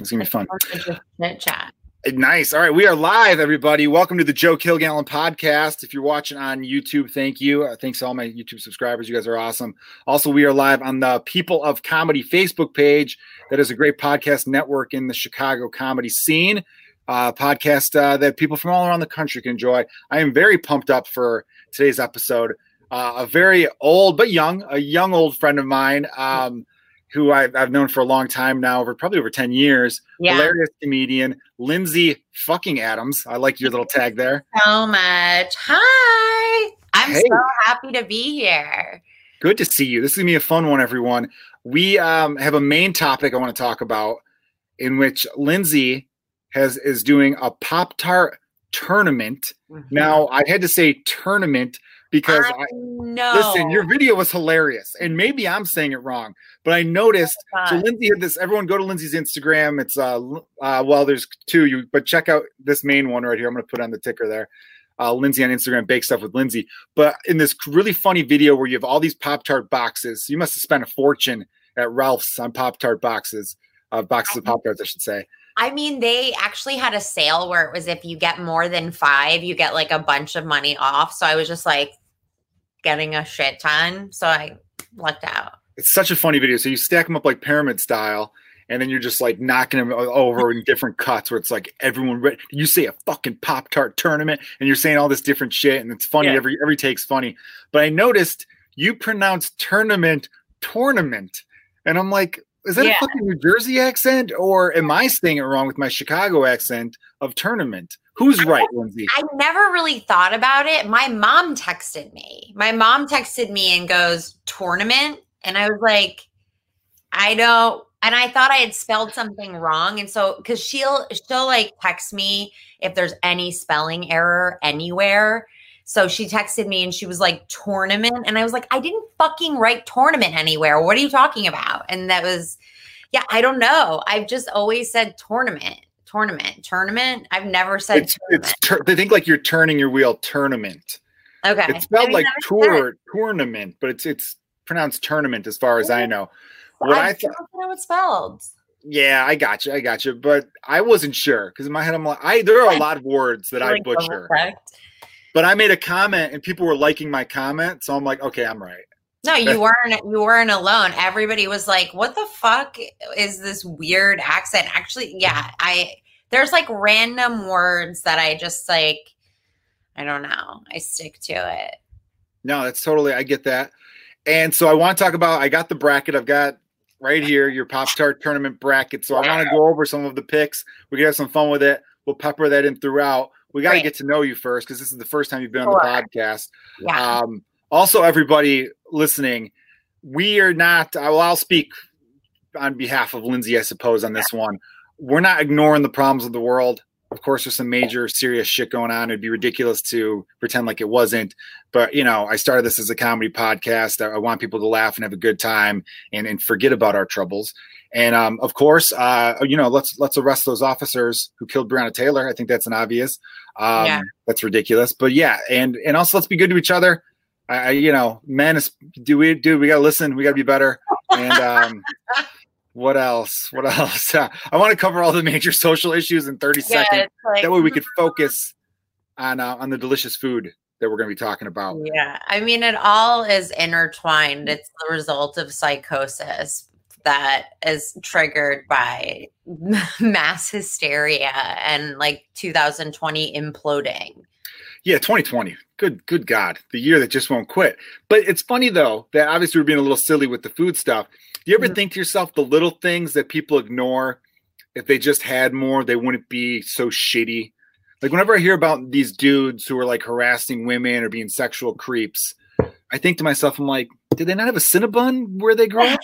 It's gonna be fun. Chit chat. Nice. All right, we are live, everybody. Welcome to the Joe Kilgallon podcast. If you're watching on YouTube, thank you. Uh, thanks to all my YouTube subscribers. You guys are awesome. Also, we are live on the People of Comedy Facebook page. That is a great podcast network in the Chicago comedy scene. Uh, podcast uh, that people from all around the country can enjoy. I am very pumped up for today's episode. Uh, a very old but young, a young old friend of mine. Um, who I've, I've known for a long time now, over probably over 10 years. Yeah. Hilarious comedian, Lindsay fucking Adams. I like your little tag there. So much. Hi. I'm Hey. so happy to be here. Good to see you. This is gonna be a fun one, everyone. We um, have a main topic I want to talk about, in which Lindsay has is doing a Pop Tart tournament. Now I had to say tournament because I I, know. listen, your video was hilarious, and maybe I'm saying it wrong, but I noticed So Lindsay had this. Everyone go to Lindsay's Instagram. It's uh, uh well, there's two you, but check out this main one right here. I'm gonna put on the ticker there. Uh, Lindsay on Instagram, bake stuff with Lindsay. But in this really funny video where you have all these Pop Tart boxes, you must have spent a fortune at Ralph's on Pop Tart boxes, uh, boxes of Pop Tarts, I should say. I mean, they actually had a sale where it was if you get more than five, you get like a bunch of money off. So I was just like getting a shit ton. So I lucked out. It's such a funny video. So you stack them up like pyramid style, and then you're just like knocking them over in different cuts where it's like everyone. Re- you say a fucking Pop Tart tournament, and you're saying all this different shit, and it's funny. Yeah. Every every take's funny. But I noticed you pronounce tournament tournament, and I'm like, is that Yeah. a fucking New Jersey accent, or am I saying it wrong with my Chicago accent of tournament? Who's right, Lindsay? I never really thought about it. My mom texted me. My mom texted me and goes, tournament. And I was like, I don't, and I thought I had spelled something wrong. And so, cause she'll, she'll like text me if there's any spelling error anywhere. So she texted me and she was like, tournament. And I was like, I didn't fucking write tournament anywhere. What are you talking about? And that was, yeah, I don't know. I've just always said tournament, tournament, tournament. I've never said It's it's tur- they think like you're turning your wheel tournament. Okay. It's spelled like tour tournament, but it's it's pronounced tournament as far as I oh, know. What I, I thought, it's spelled. yeah, I got you, I got you, but I wasn't sure because in my head I'm like, I there are a lot of words that I butcher, correct. but I made a comment and people were liking my comment, so I'm like, okay, I'm right. No, you weren't. You weren't alone. Everybody was like, "What the fuck is this weird accent?" Actually, yeah, I there's like random words that I just like. I don't know. I stick to it. No, that's totally I get that. And so I want to talk about I got the bracket. I've got right here your Pop Tart tournament bracket. So I want to go over some of the picks. We can have some fun with it. We'll pepper that in throughout. We got to get to know you first because this is the first time you've been on the podcast. Yeah. Um, also, everybody listening, we are not. I will. I'll speak on behalf of Lindsay, I suppose, on this one. We're not ignoring the problems of the world. Of course, there's some major serious shit going on. It'd be ridiculous to pretend like it wasn't. But you know, I started this as a comedy podcast. I, I want people to laugh and have a good time and, and forget about our troubles. And um, of course, uh, you know, let's let's arrest those officers who killed Breonna Taylor. I think that's an obvious. Um, Yeah. That's ridiculous. But yeah, and and also let's be good to each other. I, I you know, men is do we do we gotta listen, we gotta be better. And um what else? What else? I want to cover all the major social issues in 30 yeah. seconds. Like, That way we could focus on uh, on the delicious food that we're gonna be talking about. Yeah, I mean, it all is intertwined. It's the result of psychosis that is triggered by mass hysteria and like 2020 imploding. Yeah, 2020. Good, good God, the year that just won't quit. But it's funny though that obviously we're being a little silly with the food stuff. Do you ever Mhm. think to yourself the little things that people ignore? If they just had more, they wouldn't be so shitty. Like whenever I hear about these dudes who are like harassing women or being sexual creeps, I think to myself, I'm like, did they not have a Cinnabon where they grew up?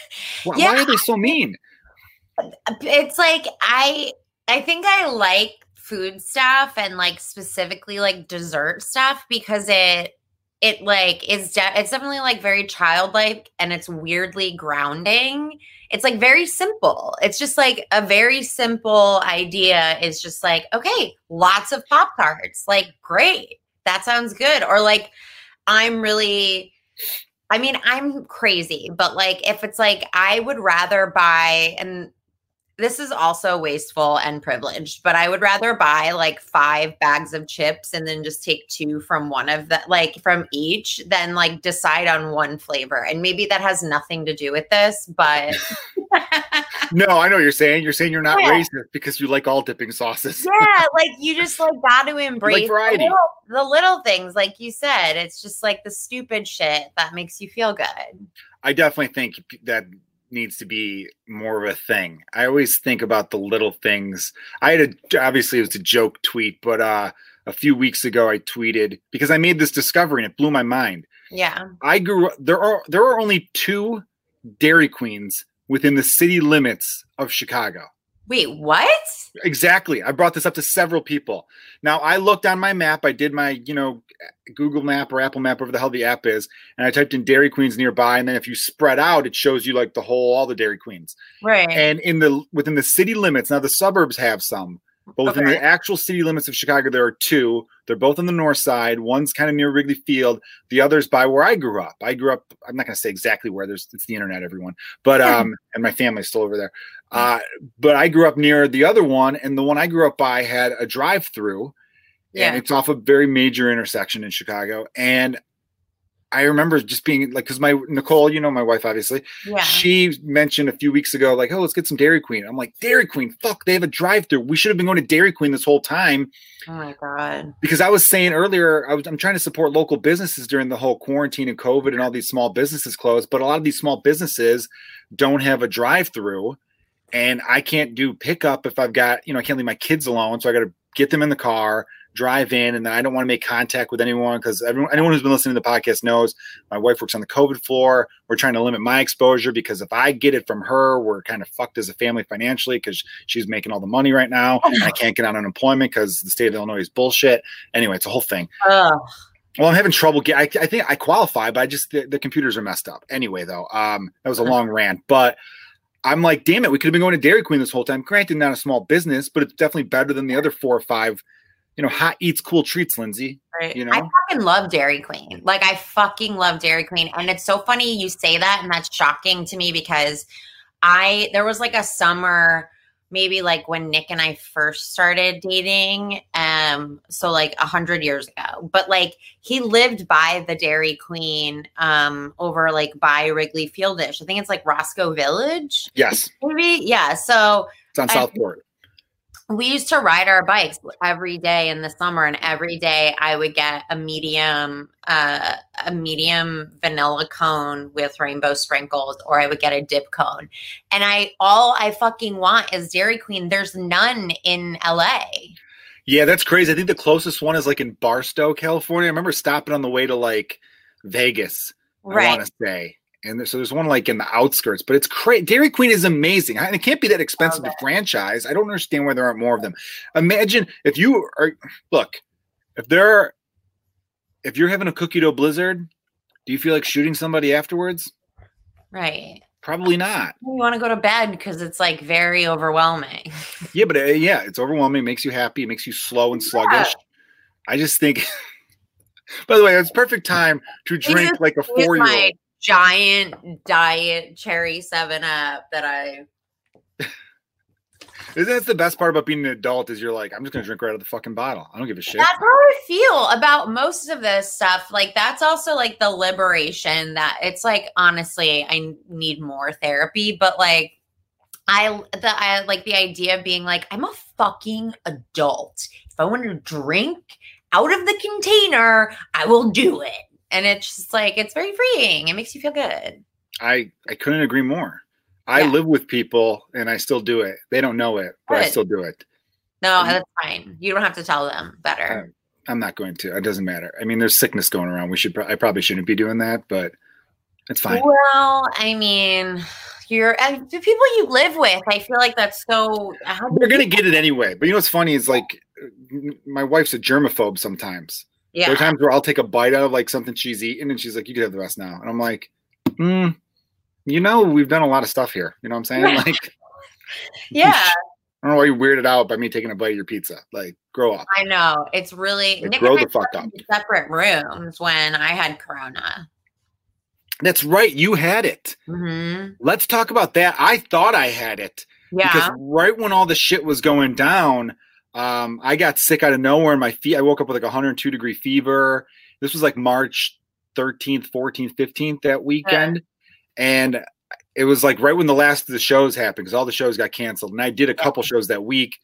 Why, Yeah. why are they so mean? It's like I I think I like food stuff and like specifically like dessert stuff because it it like is de- it's definitely like very childlike and it's weirdly grounding. It's like very simple. It's just like a very simple idea is just like okay, lots of Pop Tarts. Like great. That sounds good. Or like I'm really I mean, I'm crazy, but like if it's like I would rather buy and this is also wasteful and privileged, but I would rather buy like five bags of chips and then just take two from one of the like from each than like decide on one flavor. And maybe that has nothing to do with this, but no, I know what you're saying. You're saying you're not yeah. racist because you like all dipping sauces. yeah, like you just like got to embrace like variety. The little, the little things, like you said. It's just like the stupid shit that makes you feel good. I definitely think that needs to be more of a thing. I always think about the little things. I had a obviously it was a joke tweet, but uh a few weeks ago I tweeted because I made this discovery and it blew my mind. Yeah. I grew up there are there are only two Dairy Queens within the city limits of Chicago. Wait, what? Exactly. I brought this up to several people. Now I looked on my map. I did my, you know, Google Map or Apple Map, whatever the hell the app is, and I typed in Dairy Queens nearby. And then if you spread out, it shows you like the whole all the Dairy Queens. Right. And in the within the city limits, now the suburbs have some, but within okay. the actual city limits of Chicago, there are two. They're both on the north side. One's kind of near Wrigley Field. The other's by where I grew up. I grew up. I'm not going to say exactly where. There's it's the internet, everyone. But um, and my family's still over there. Uh, but I grew up near the other one, and the one I grew up by had a drive-through. Yeah. And it's off a very major intersection in Chicago. And I remember just being like, because my Nicole, you know, my wife, obviously, yeah. she mentioned a few weeks ago, like, oh, let's get some Dairy Queen. I'm like, Dairy Queen, fuck, they have a drive through. We should have been going to Dairy Queen this whole time. Oh my God. Because I was saying earlier, I was, I'm trying to support local businesses during the whole quarantine and COVID and all these small businesses closed, but a lot of these small businesses don't have a drive through. And I can't do pickup if I've got, you know, I can't leave my kids alone. So I got to get them in the car drive in and then I don't want to make contact with anyone because everyone anyone who's been listening to the podcast knows my wife works on the COVID floor. We're trying to limit my exposure because if I get it from her, we're kind of fucked as a family financially because she's making all the money right now and I can't get on unemployment because the state of Illinois is bullshit. Anyway, it's a whole thing. Uh. Well, I'm having trouble. Get, I, I think I qualify, but I just the, the computers are messed up. Anyway, though, um, that was a long rant, but I'm like, damn it, we could have been going to Dairy Queen this whole time. Granted, not a small business, but it's definitely better than the other four or five you know, hot eats cool treats, Lindsay. Right. You know, I fucking love Dairy Queen. Like I fucking love Dairy Queen. And it's so funny you say that, and that's shocking to me because I there was like a summer, maybe like when Nick and I first started dating. Um, so like a hundred years ago. But like he lived by the Dairy Queen um over like by Wrigley Fieldish. I think it's like Roscoe Village. Yes. Maybe. Yeah. So it's on Southport we used to ride our bikes every day in the summer and every day i would get a medium uh, a medium vanilla cone with rainbow sprinkles or i would get a dip cone. And i all i fucking want is dairy queen. There's none in la yeah that's crazy. I think the closest one is like in barstow california. I remember stopping on the way to like vegas right. i want to say and so there's one like in the outskirts, but it's crazy. Dairy Queen is amazing. And it can't be that expensive to franchise. I don't understand why there aren't more of them. Imagine if you are look, if there if you're having a cookie dough blizzard, do you feel like shooting somebody afterwards? Right. Probably not. You want to go to bed because it's like very overwhelming. yeah, but uh, yeah, it's overwhelming. It makes you happy. It makes you slow and sluggish. Yeah. I just think. By the way, it's perfect time to drink like a four year old giant diet cherry seven up that I Isn't that the best part about being an adult? Is you're like, I'm just gonna drink right out of the fucking bottle. I don't give a shit. That's how I feel about most of this stuff. Like that's also like the liberation that it's like. Honestly, I need more therapy, but like, I the I like the idea of being like, I'm a fucking adult. If I want to drink out of the container, I will do it and it's just like it's very freeing. It makes you feel good. I I couldn't agree more. I yeah. live with people and I still do it. They don't know it, but good. I still do it. No, and, that's fine. You don't have to tell them. Better. I'm not going to. It doesn't matter. I mean, there's sickness going around. We should. I probably shouldn't be doing that, but it's fine. Well, I mean, you're uh, the people you live with. I feel like that's so. They're gonna get it anyway. But you know what's funny is like, my wife's a germaphobe sometimes. Yeah. There are times where I'll take a bite out of like something she's eaten and she's like, you can have the rest now. And I'm like, hmm, you know, we've done a lot of stuff here. You know what I'm saying? Like, yeah. I don't know why you're weirded out by me taking a bite of your pizza. Like, grow up. I know. It's really like, grow the fuck up. Separate rooms when I had Corona. That's right. You had it. Mm-hmm. Let's talk about that. I thought I had it. Yeah. Because right when all the shit was going down, um, I got sick out of nowhere and my feet, I woke up with like 102 degree fever. This was like March 13th, 14th, 15th that weekend. And it was like right when the last of the shows happened because all the shows got canceled. And I did a couple shows that week.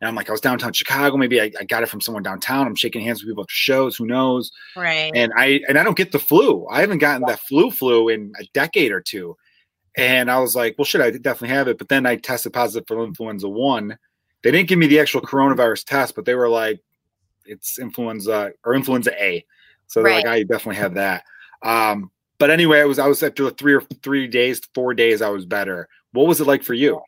And I'm like, I was downtown Chicago. Maybe I, I got it from someone downtown. I'm shaking hands with people after shows. Who knows? Right. And I and I don't get the flu. I haven't gotten that flu flu in a decade or two. And I was like, well, shit, I definitely have it. But then I tested positive for influenza one. They didn't give me the actual coronavirus test, but they were like, it's influenza or influenza A. So they're Right. like, I definitely have that. Um, but anyway, I was I was after three or three days, four days, I was better. What was it like for you?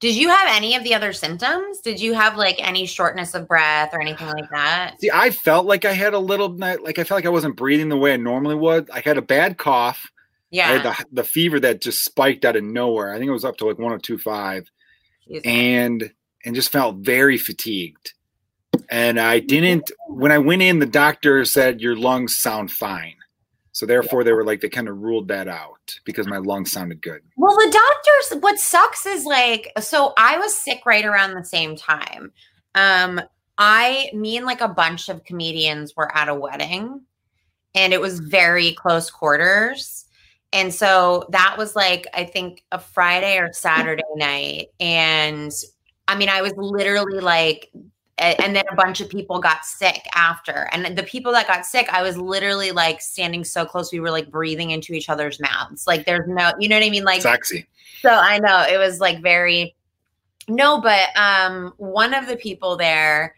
Did you have any of the other symptoms? Did you have like any shortness of breath or anything like that? See, I felt like I had a little like I felt like I wasn't breathing the way I normally would. I had a bad cough. I Yeah. had the, the fever that just spiked out of nowhere. I think it was up to like 1025 Jesus. and and just felt very fatigued. And I didn't when I went in, the doctor said your lungs sound fine. So therefore they were like they kind of ruled that out because my lungs sounded good. Well, the doctors, what sucks is like, so I was sick right around the same time. Um, I, me and like a bunch of comedians were at a wedding and it was very close quarters. And so that was like, I think a Friday or Saturday night. And I mean, I was literally like, and then a bunch of people got sick after. And the people that got sick, I was literally like standing so close, we were like breathing into each other's mouths. Like there's no, you know what I mean? Like Sexy. so I know it was like very no, but um one of the people there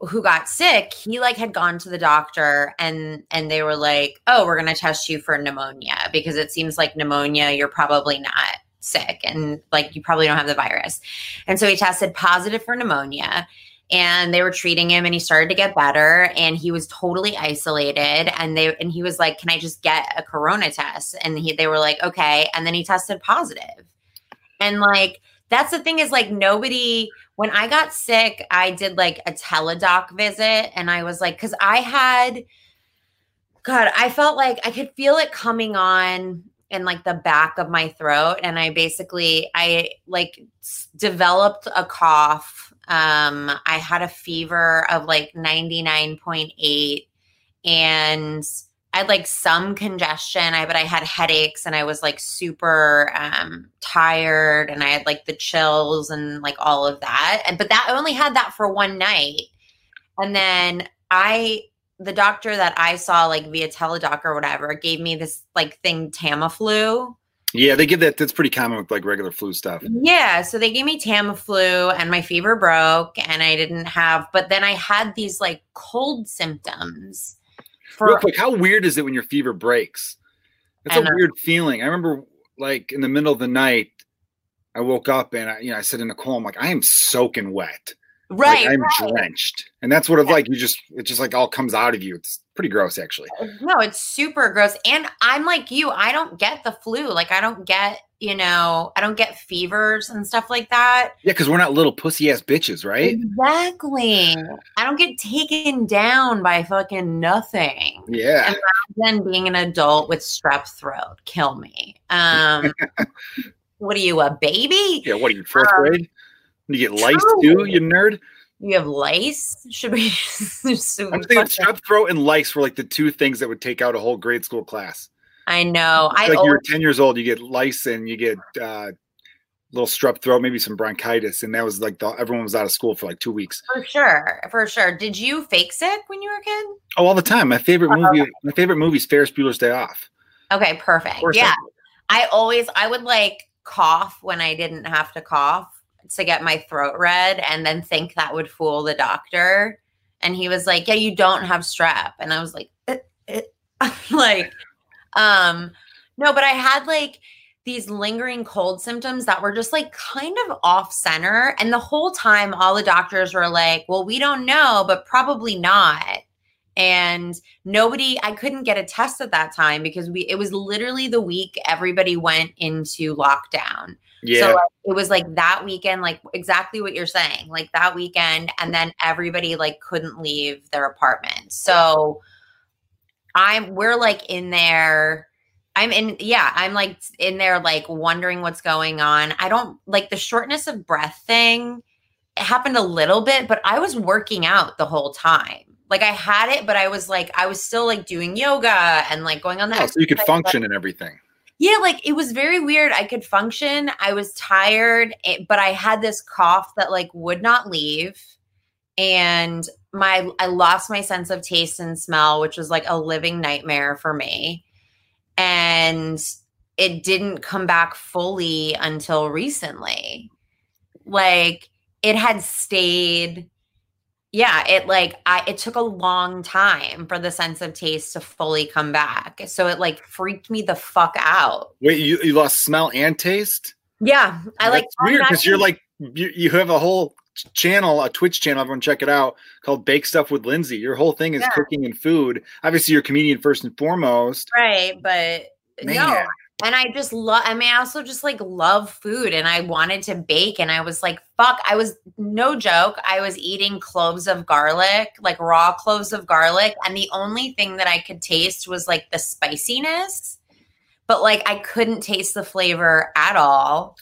who got sick, he like had gone to the doctor and and they were like, "Oh, we're going to test you for pneumonia because it seems like pneumonia you're probably not sick and like you probably don't have the virus." And so he tested positive for pneumonia and they were treating him and he started to get better and he was totally isolated and they and he was like, "Can I just get a corona test?" And he they were like, "Okay." And then he tested positive. And like that's the thing is like nobody when I got sick, I did like a teledoc visit and I was like cuz I had god, I felt like I could feel it coming on in like the back of my throat and I basically I like developed a cough. Um I had a fever of like 99.8 and I had like some congestion. I but I had headaches and I was like super um tired and I had like the chills and like all of that. And but that I only had that for one night. And then I the doctor that I saw like via teledoc or whatever gave me this like thing Tamiflu. Yeah, they give that that's pretty common with like regular flu stuff. Yeah, so they gave me Tamiflu and my fever broke and I didn't have but then I had these like cold symptoms Real quick, how weird is it when your fever breaks? It's a weird feeling. I remember like in the middle of the night, I woke up and I, you know, I said in Nicole, I'm like, I am soaking wet. Right. Like, I'm right. drenched. And that's what it's like. You just, it just like all comes out of you. It's pretty gross, actually. No, it's super gross. And I'm like you, I don't get the flu. Like I don't get, you know, I don't get fevers and stuff like that. Yeah, because we're not little pussy ass bitches, right? Exactly. I don't get taken down by fucking nothing. Yeah. Then being an adult with strep throat, kill me. Um what are you, a baby? Yeah. What are you, fourth Um, grade? You get lice true. too, you nerd. You have lice? Should we I'm thinking strep throat and lice were like the two things that would take out a whole grade school class. I know. I like always you're 10 years old, you get lice and you get uh, little strep throat, maybe some bronchitis, and that was like the, everyone was out of school for like two weeks. for sure. For sure. Did you fake sick when you were a kid? Oh, all the time. My favorite Uh-huh. movie, my favorite movie is Ferris Bueller's Day Off. Okay, perfect. Course I Yeah. I always I would like cough when I didn't have to cough to get my throat red and then think that would fool the doctor. And he was like, "Yeah, you don't have strep." And I was like, eh, eh. like um no, but I had like these lingering cold symptoms that were just like kind of off center and the whole time all the doctors were like, "Well, we don't know, but probably not." And nobody i couldn't get a test at that time because we it was literally the week everybody went into lockdown Yeah. so like, it was like that weekend like exactly what you're saying like that weekend and then everybody like couldn't leave their apartment so i'm we're like in there I'm in, yeah, I'm like in there, like wondering what's going on. I don't like the shortness of breath thing. It happened a little bit, but I was working out the whole time. Like I had it, but I was like, I was still like doing yoga and like going on that. Oh, so you could function and everything. Yeah, like it was very weird. I could function. I was tired, eh, but I had this cough that like would not leave. And my I lost my sense of taste and smell, which was like a living nightmare for me. And it didn't come back fully until recently. Like it had stayed yeah it like i it took a long time for the sense of taste to fully come back so it like freaked me the fuck out. Wait you, you lost smell and taste? Yeah i That's like weird because you're like you, you have a whole channel a twitch channel everyone check it out called bake stuff with lindsay. Your whole thing is Yeah. cooking and food. Obviously you're a comedian first and foremost. Right but no Man. And i just love i mean i also just like love food and i wanted to bake and i was like fuck i was no joke i was eating cloves of garlic like raw cloves of garlic and the only thing that i could taste was like the spiciness but like i couldn't taste the flavor at all.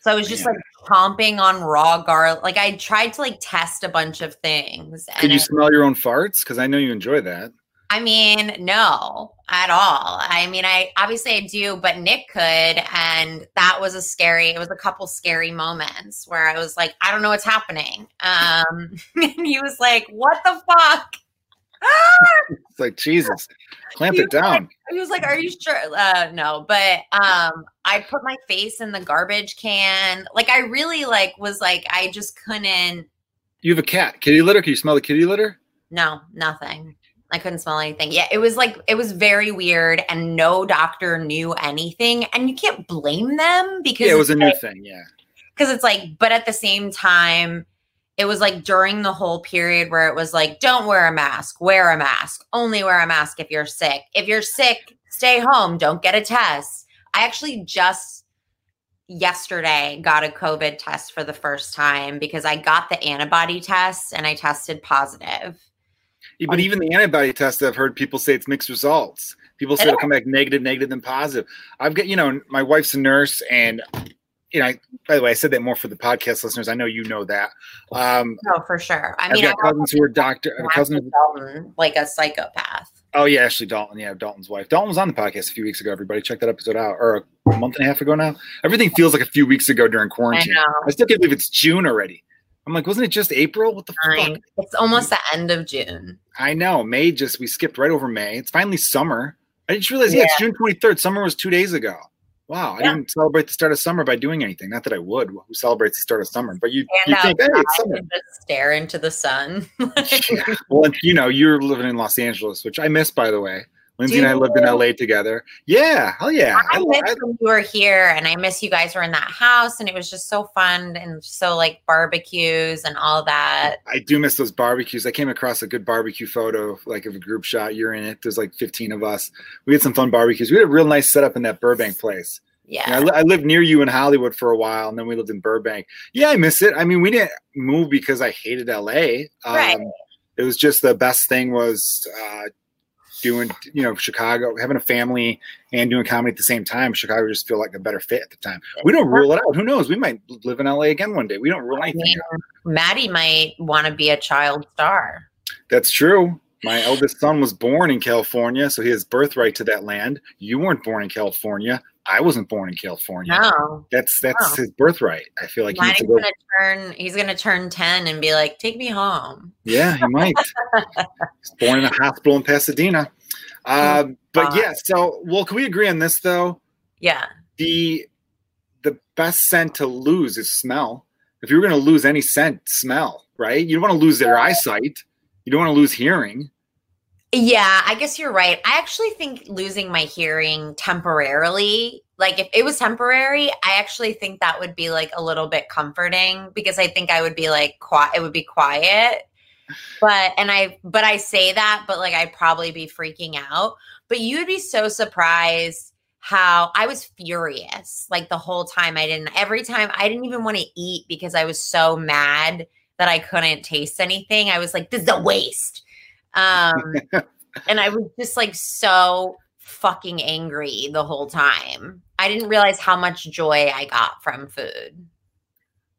So i was just Man. like chomping on raw garlic like i tried to like test a bunch of things could and you smell your own farts? Because i know you enjoy that I mean, no, at all. I mean, I obviously I do, but Nick could, and that was a scary. It was a couple scary moments where I was like, I don't know what's happening. Um, and he was like, "What the fuck?" it's like jesus clamp You it down He was like, "Are you sure?" Uh, no, but um, I put my face in the garbage can. Like, I really like was like, I just couldn't. you have a cat kitty litter can you smell the kitty litter No, nothing. I couldn't smell anything. Yeah, it was like it was very weird, and no doctor knew anything. And you can't blame them because yeah it was a it's new like, thing yeah because it's like, but at the same time, it was like during the whole period where it was like, don't wear a mask, wear a mask, only wear a mask if you're sick. If you're sick, stay home, don't get a test. I actually just yesterday got a COVID test for the first time because I got the antibody test and I tested positive. But even the antibody test, I've heard people say it's mixed results. People say It it'll come back negative, negative, then positive. I've got, you know, my wife's a nurse, and you know, I, by the way, I said that more for the podcast listeners. I know you know that. Um, No, for sure. I I mean, have got I cousins who are doctor. I cousin. Dalton, like a psychopath. Oh yeah, Ashley Dalton. Yeah, Dalton's wife. Dalton was on the podcast a few weeks ago. Everybody, check that episode out, or a month and a half ago now. Everything feels like a few weeks ago during I quarantine. know. I still can't believe it's June already. I'm like, wasn't it just April? What the fuck? It's almost the end of June. I know. May just we skipped right over May. It's finally summer. I just realized, yeah, it's June 23rd. Summer was two days ago. Wow, I Yeah. didn't celebrate the start of summer by doing anything. Not that I would. Who celebrates the start of summer? But you, you think, hey, it's summer. just stare into the sun. Yeah. Well, you know, you're living in Los Angeles, which I miss, by the way. Lindsay and I lived in? LA together. Yeah, hell yeah. I I, miss I, when you were here, and I miss you guys were in that house, and it was just so fun and so like barbecues and all that. I do miss those barbecues. I came across a good barbecue photo, like of a group shot. You're in it. There's like 15 of us. We had some fun barbecues. We had a real nice setup in that Burbank place. Yeah, Yeah, I, li- I lived near you in Hollywood for a while, and then we lived in Burbank. Yeah, I miss it. I mean, we didn't move because I hated LA. Um, Right. It was just the best thing was uh, doing, you know, Chicago, having a family and doing comedy at the same time. Chicago just feel like a better fit at the time. We don't rule it out. Who knows? We might live in LA again one day. We don't rule anything out. Maddie might want to be a child star. That's true. My eldest son was born in California, so he has birthright to that land. You weren't born in California. I wasn't born in California. No, That's that's Oh. his birthright. I feel like he needs Maddie's to go gonna turn. He's gonna turn ten and be like, "Take me home." Yeah, he might. He's born in a hospital in Pasadena. Uh, but God. yeah, so well, can we agree on this though? Yeah, The the best scent to lose is smell. If you're going to lose any scent, smell. Right? You don't want to lose their eyesight. You don't want to lose hearing. Yeah, I guess you're right. I actually think losing my hearing temporarily, like if it was temporary, I actually think that would be like a little bit comforting because I think I would be like quiet, it would be quiet. But and I but I say that, but like I'd probably be freaking out. But you would be so surprised how I was furious like the whole time I didn't every time I didn't even want to eat because I was so mad that I couldn't taste anything. I was like, this is a waste. Um, and I was just like so fucking angry the whole time. I didn't realize how much joy I got from food.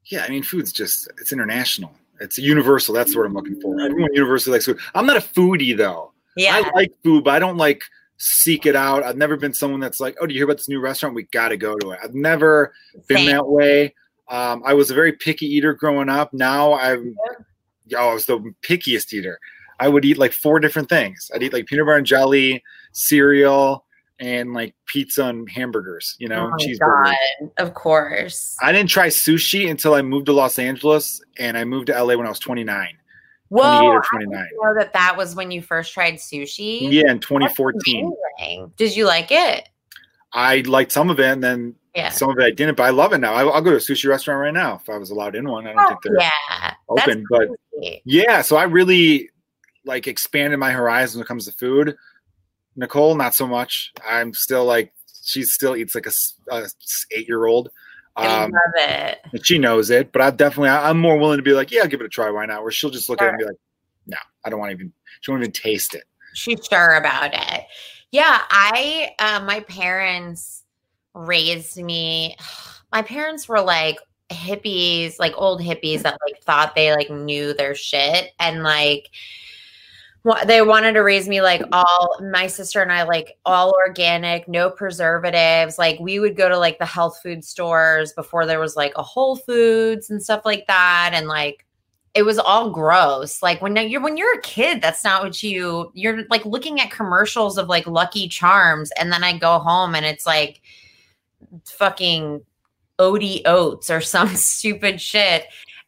Yeah, I mean, food's just it's international. It's universal. That's what I'm looking for. Everyone universally likes food. I'm not a foodie though. Yeah. I like food, but I don't like seek it out. I've never been someone that's like, oh, do you hear about this new restaurant? We got to go to it. I've never been Same. that way. Um, I was a very picky eater growing up. Now I'm, yo, I was the pickiest eater. I would eat like four different things. I'd eat like peanut butter and jelly, cereal, and like pizza and hamburgers. You know, Oh. God, of course. I didn't try sushi until I moved to Los Angeles, and I moved to LA when I was 29, 28 Whoa, or I 29. didn't know that that was when you first tried sushi. Yeah, in 2014. Did you like it? I liked some of it, and then Yeah. some of it I didn't, but I love it now. I, I'll go to a sushi restaurant right now if I was allowed in one. I don't oh, think they're yeah. open, but crazy. yeah. So I really like expanded my horizons when it comes to food. Nicole, not so much. I'm still like she still eats like a eight year old. I Um, love it. she knows it, but I definitely I, I'm more willing to be like, yeah, I'll give it a try. Why not? Where she'll just look at it and be like, no, I don't want to even. She won't even taste it. She's sure about it. Yeah, I uh, my parents raised me. My parents were like hippies, like old hippies that like thought they like knew their shit and like they wanted to raise me like all my sister and I like all organic, no preservatives. Like we would go to like the health food stores before there was like a Whole Foods and stuff like that and like it was all gross. Like when you're when you're a kid, that's not what you you're like looking at commercials of like Lucky Charms, and then I go home and it's like fucking Odie Oats or some stupid shit.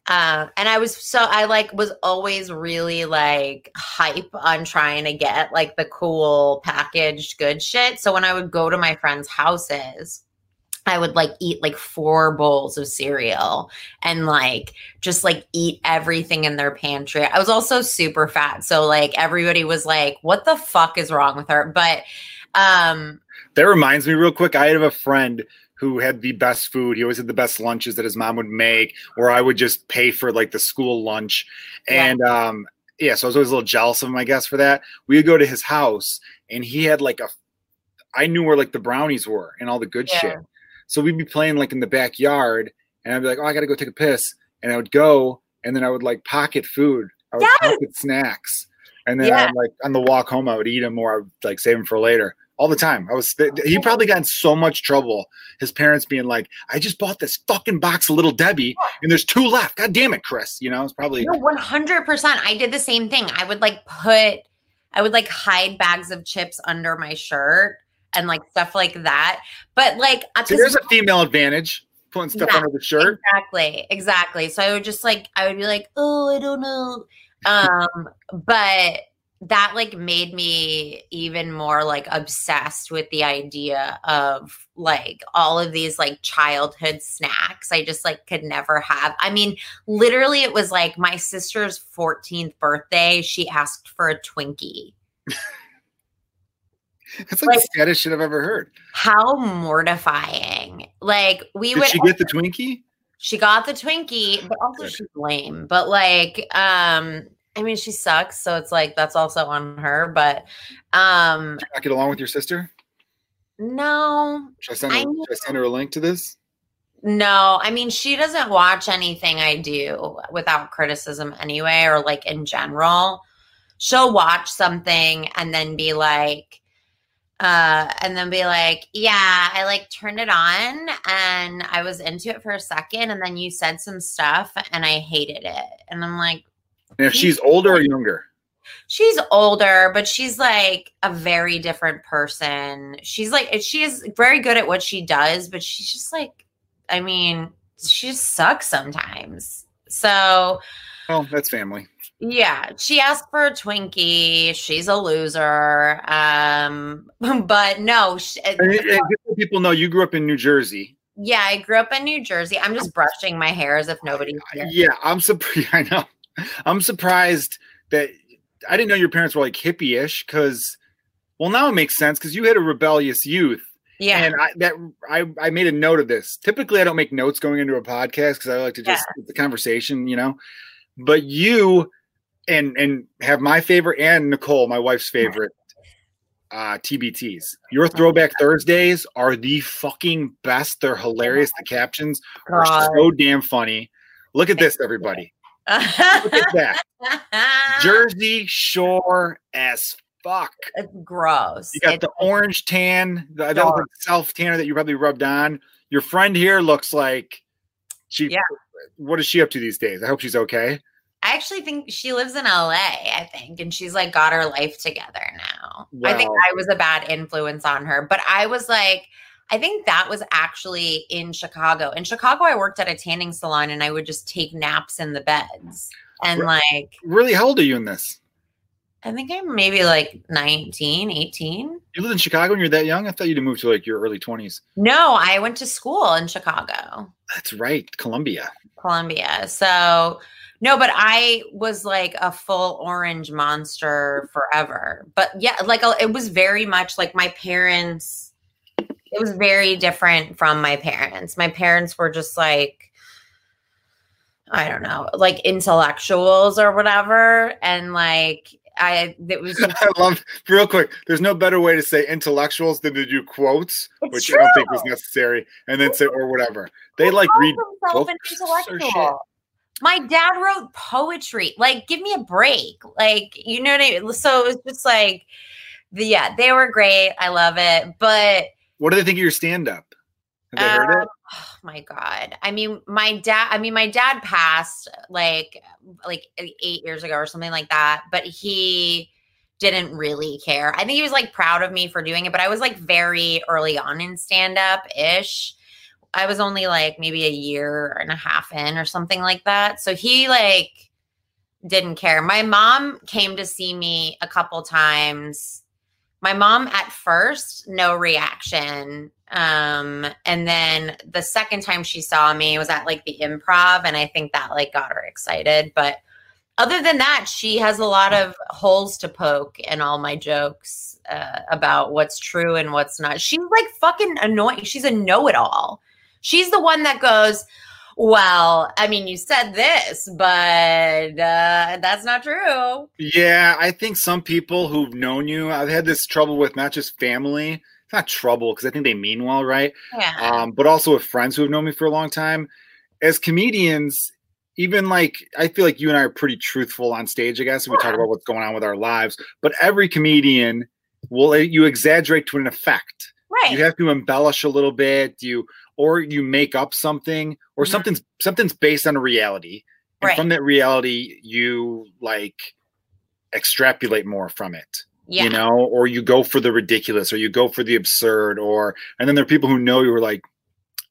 Uh, and I was so I like was always really like hype on trying to get like the cool packaged good shit. So when I would go to my friends' houses, I would like eat like four bowls of cereal and like just like eat everything in their pantry. I was also super fat. So like everybody was like, what the fuck is wrong with her? But um That reminds me, real quick. I have a friend who had the best food. He always had the best lunches that his mom would make, or I would just pay for like the school lunch. Yeah. And um, yeah, so I was always a little jealous of him, I guess, for that. We would go to his house, and he had like a. I knew where like the brownies were and all the good Yeah. shit. So we'd be playing like in the backyard, and I'd be like, "Oh, I gotta go take a piss," and I would go, and then I would like pocket food. I would Yes. pocket snacks, and then I Yeah. would, like on the walk home, I would eat them, or I would like save them for later all the time. I was he probably got in so much trouble. His parents being like, "I just bought this fucking box of Little Debbie, and there's two left. God damn it, Chris!" You know, it's probably 100%. I did the same thing. I would like put I would like hide bags of chips under my shirt and like stuff like that. But like so there's a female advantage putting stuff Yeah, under the shirt. Exactly, exactly. So I would just like I would be like, oh, I don't know. Um, but that like made me even more like obsessed with the idea of like all of these like childhood snacks I just like could never have. I mean, literally it was like my sister's 14th birthday, she asked for a Twinkie. That's like, like- the saddest shit I've ever heard. How mortifying. Like we Did would she get the Twinkie? she got the Twinkie, but also she's lame. But like, um, I mean, she sucks, so it's like that's also on her. But um, Did not get along with your sister? no, Should I send her, I should I send her a link to this? no. I mean, she doesn't watch anything I do without criticism anyway, or like in general. She'll watch something and then be like, uh, and then be like, yeah, I like turned it on and I was into it for a second, and then you said some stuff and I hated it. And I'm like, And if she's older or younger, she's older, but she's like a very different person. She's like, she is very good at what she does, but she's just like, I mean, she just sucks sometimes. So, oh, that's family. yeah, she asked for a Twinkie. She's a loser. Um, but no, she, And, and just so people know you grew up in New Jersey. yeah, I grew up in New Jersey. I'm just brushing my hair as if nobody's here. Yeah, I'm surprised. I know. I'm surprised that I didn't know your parents were like hippie-ish. Because, well, now it makes sense because you had a rebellious youth, Yeah. and I that I I made a note of this. Typically, I don't make notes going into a podcast because I like to just it's a conversation, you know. But you and and have my favorite and Nicole, my wife's favorite. uh, TBTs. Your Throwback Thursdays are the fucking best. They're hilarious. The captions are so damn funny. Look at this, everybody. Look at that. Jersey Shore as fuck. It's gross. You got It's- the orange tan, the like self tanner that you probably rubbed on. Your friend here looks like she. Yeah. What is she up to these days? I hope she's okay. I actually think she lives in LA, I think, and she's like got her life together now. I think I was a bad influence on her, but I was like, I think that was actually in Chicago. In Chicago, I worked at a tanning salon and I would just take naps in the beds. And like, Really, how old are you in this? I think I'm maybe like 19, 18. You lived in Chicago when you're that young? I thought you'd moved to like your early 20s. No, I went to school in Chicago. That's right, Columbia. Columbia. So no, but I was like a full orange monster forever. But yeah, like uh, it was very much like my parents. It was very different from my parents. My parents were just like I don't know, like intellectuals or whatever, and like I it was I love real quick. There's no better way to say intellectuals than to do quotes, It's which I don't think was necessary, and then say or whatever. They like read books or shit. intellectual? My dad wrote poetry. Like, give me a break. Like, you know what I mean? So it was just like, the, yeah, they were great. I love it. But What do they think of your stand up? Have they heard um, it? oh my God. I mean, my dad, I mean, my dad passed like like eight years ago or something like that, but he didn't really care. I think he was like proud of me for doing it, but I was like very early on in stand up ish. I was only like maybe a year and a half in or something like that. So he like didn't care. My mom came to see me a couple times. My mom at first, no reaction. Um, and then the second time she saw me was at like the improv, and I think that like got her excited. But other than that, she has a lot of holes to poke in all my jokes uh, about what's true and what's not. She's like fucking annoying. She's a know-it-all. She's the one that goes, well, I mean, you said this, but uh, that's not true. Yeah, I think some people who've known you, I've had this trouble with not just family. It's not trouble because I think they mean well, right? Yeah. um, but also with friends who have known me for a long time. As comedians, even like I feel like you and I are pretty truthful on stage, I guess, and we talk about what's going on with our lives. But every comedian will you exaggerate to an effect. Right. You have to embellish a little bit, you or you make up something, or Mhm. something's something's based on a reality. And Right. from that reality, you like extrapolate more from it yeah. you know, or you go for the ridiculous, or you go for the absurd, or and then there are people who know you are like,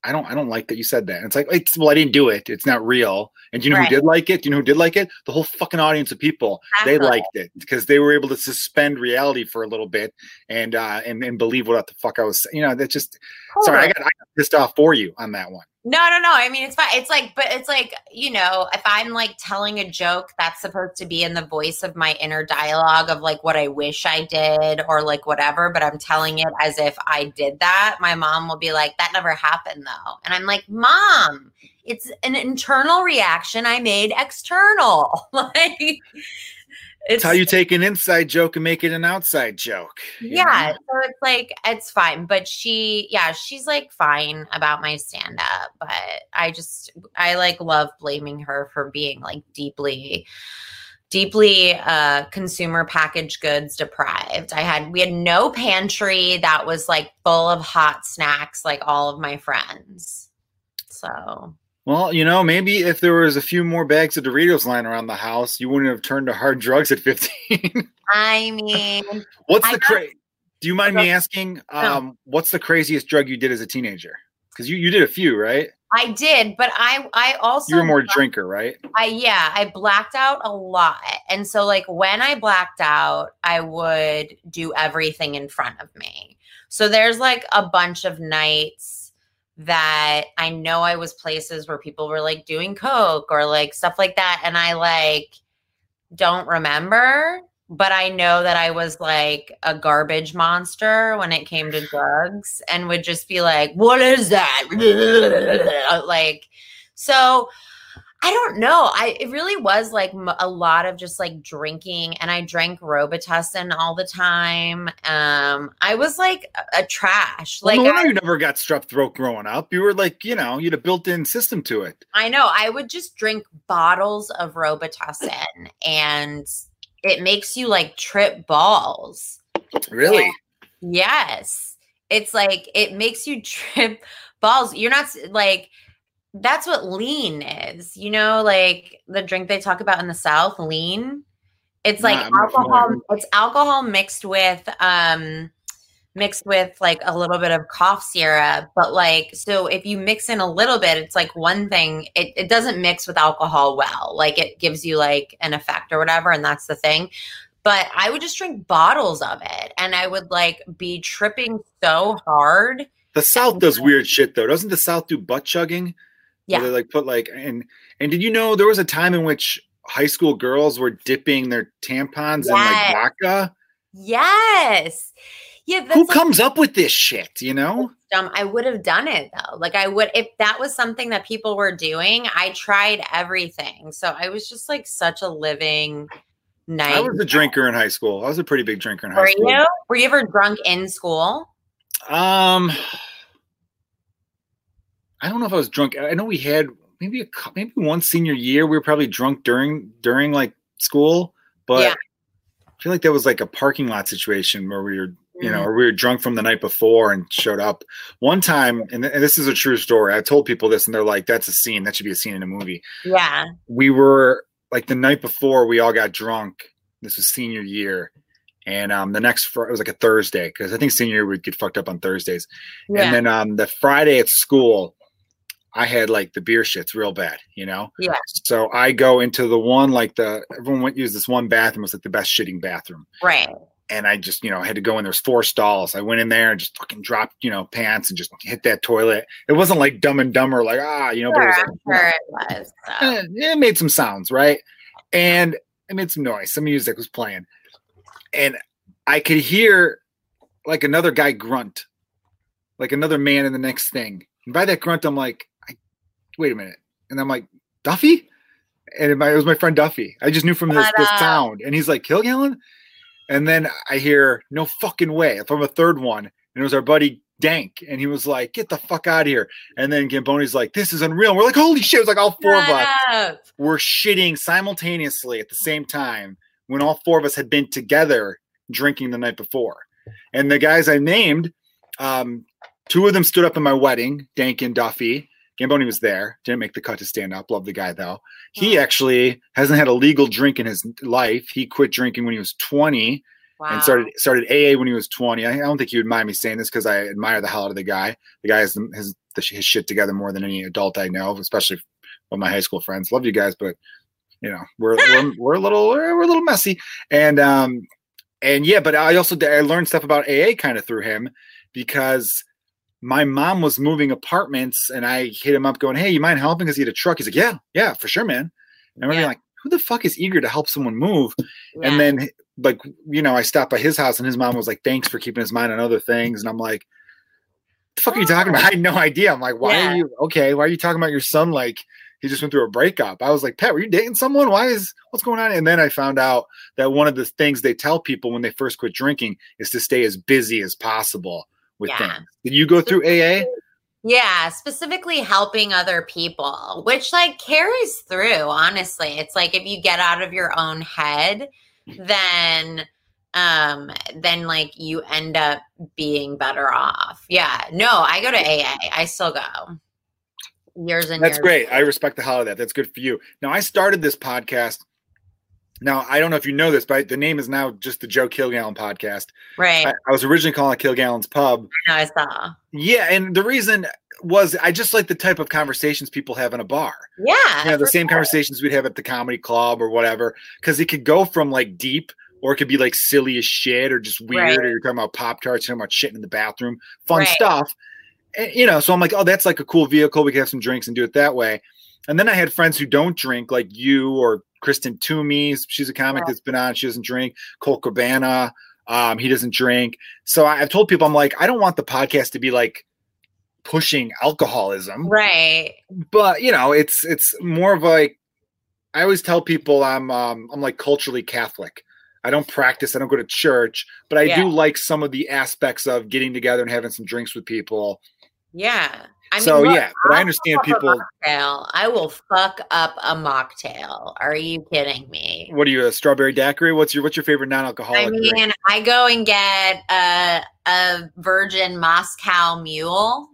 I don't, I don't like that you said that. And it's like, it's, well, I didn't do it. It's not real. And do you know Right. who did like it? Do you know who did like it? The whole fucking audience of people. They liked it because they were able to suspend reality for a little bit and uh and, and believe what the fuck I was. You know, that's just sorry. I got, I got pissed off for you on that one. No, no, no. I mean, it's fine. It's like, but it's like, you know, if I'm like telling a joke that's supposed to be in the voice of my inner dialogue of like what I wish I did or like whatever, but I'm telling it as if I did that, my mom will be like, that never happened though. And I'm like, mom, it's an internal reaction I made external. like, It's how you take an inside joke and make it an outside joke. yeah know? so it's like it's fine but she yeah she's like fine about my stand up but i just i like love blaming her for being like deeply deeply uh consumer packaged goods deprived i had we had no pantry that was like full of hot snacks like all of my friends so Well, you know, maybe if there was a few more bags of Doritos lying around the house, you wouldn't have turned to hard drugs at 15. i mean what's I the cra- Do you mind me asking um what's the craziest drug you did as a teenager? Cuz you you did a few, right? i did but i i also You were more a drinker, right? I yeah, I blacked out a lot. And so like when I blacked out, I would do everything in front of me. So there's like a bunch of nights that I know I was places where people were like doing coke or like stuff like that and I like don't remember, but I know that I was like a garbage monster when it came to drugs and would just be like, "What is that?" like so I don't know. I it really was like m- a lot of just like drinking, and I drank Robitussin all the time. Um, I was like a, a trash. Well, Like no I, you never got strep throat growing up. You were like, you know, you had a built-in system to it. I know. I would just drink bottles of Robitussin, and it makes you like trip balls. Really? Yes. It's like it makes you trip balls. You're not like that's what lean is. You know, like the drink they talk about in the South, lean. It's like Nah, alcohol. familiar. It's alcohol mixed with um mixed with like a little bit of cough syrup. But like so if you mix in a little bit, it's like one thing. It it doesn't mix with alcohol well. Like it gives you like an effect or whatever, and that's the thing but I would just drink bottles of it and I would like be tripping so hard. The South does weird shit though. Doesn't the South do butt chugging? Where They like put like and and did you know there was a time in which high school girls were dipping their tampons in like Yes. vodka? Yes. Yeah, that's Who like comes up with this shit? You know? dumb. I would have done it though. Like I would if that was something that people were doing, I tried everything. So I was just like such a living night. I was a drinker in high school. I was a pretty big drinker in high Were school. you? Were you ever drunk in school? Um, I don't know if I was drunk. I know we had maybe a maybe one senior year we were probably drunk during during like school, but Yeah. I feel like that was like a parking lot situation where we were you Mm. know or we were drunk from the night before and showed up one time and, th- and this is a true story. I told people this and they're like, "That's a scene. That should be a scene in a movie." Yeah. we were like the night before we all got drunk. This was senior year. And um, the next fr- it was like a Thursday because I think senior year we'd get fucked up on Thursdays. Yeah. And then um, the Friday at school, I had like the beer shits real bad, you know. Yeah. So I go into the one like the everyone went use this one bathroom it was like the best shitting bathroom, right. and I just you know had to go in. There's four stalls. I went in there and just fucking dropped you know pants and just hit that toilet. It wasn't like Dumb and Dumber like ah you know, but it was like, you know, sure it was. So. eh, it made some sounds, right? And it made some noise. Some music was playing. And I could hear like another guy grunt, like another man in the next thing. And by that grunt, I'm like, I, wait a minute. And I'm like, Duffy? And it, my, it was my friend Duffy. I just knew from this, this sound. And he's like, Kilgallon? And then I hear, no fucking way, from a third one. And it was our buddy Dank. And he was like, get the fuck out of here. And then Gamboni's like, this is unreal. And we're like, holy shit. It was like all four of us were shitting simultaneously at the same time when all four of us had been together drinking the night before. And the guys I named, um, two of them stood up in my wedding, Dank and Duffy. Gamboni was there, didn't make the cut to stand up. Love the guy though. He actually hasn't had a legal drink in his life. He quit drinking when he was 20 Wow. and started started AA when he was 20. I, I don't think he would mind me saying this because I admire the hell out of the guy. The guy has his, his shit together more than any adult I know, especially with my high school friends. Love you guys, but you know we're we're, we're a little we're, we're a little messy. And um and yeah, but I also I learned stuff about AA kind of through him because my mom was moving apartments and I hit him up going, Hey, you mind helping? Because he had a truck. He's like, Yeah, yeah, for sure, man. And we're Yeah. like, who the fuck is eager to help someone move? Yeah. And then like, you know, I stopped by his house and his mom was like, Thanks for keeping his mind on other things. And I'm like, the fuck are you talking about? Oh. I had no idea. I'm like, why Yeah. are you okay? Why are you talking about your son like he just went through a breakup? I was like, Pat, were you dating someone? Why is what's going on? And then I found out that one of the things they tell people when they first quit drinking is to stay as busy as possible with Yeah. things. Did you go through AA? Yeah, specifically helping other people, which like carries through, honestly. It's like if you get out of your own head, then um then like you end up being better off. Yeah. No, I go to AA. I still go. Years and That's years. great. I respect the hell out of that. That's good for you. Now I started this podcast. Now I don't know if you know this, but the name is now just the Joe Kilgallon podcast. Right. I, I was originally calling it Kilgallon's Pub. I know I saw. Yeah, and the reason was I just like the type of conversations people have in a bar. Yeah. You know, the same sure. conversations we'd have at the comedy club or whatever, because it could go from like deep or it could be like silly as shit or just weird Right. or you're talking about Pop Tarts, talking about shit in the bathroom, fun Right. stuff. And, you know, so I'm like, oh, that's like a cool vehicle. We can have some drinks and do it that way. And then I had friends who don't drink, like you or Kristen Toomey. She's a comic Yeah. that's been on. She doesn't drink. Cole Cabana, um, he doesn't drink. So I, I've told people, I'm like, I don't want the podcast to be like pushing alcoholism. Right. But you know, it's it's more of like I always tell people I'm um, I'm like culturally Catholic. I don't practice, I don't go to church, but I Yeah. do like some of the aspects of getting together and having some drinks with people. Yeah. I mean, so look, yeah, but I I'll understand fuck up a people. I will fuck up a mocktail. Are you kidding me? What are you, a strawberry daiquiri? What's your what's your favorite non-alcoholic I drink? mean, I go and get a a virgin Moscow mule,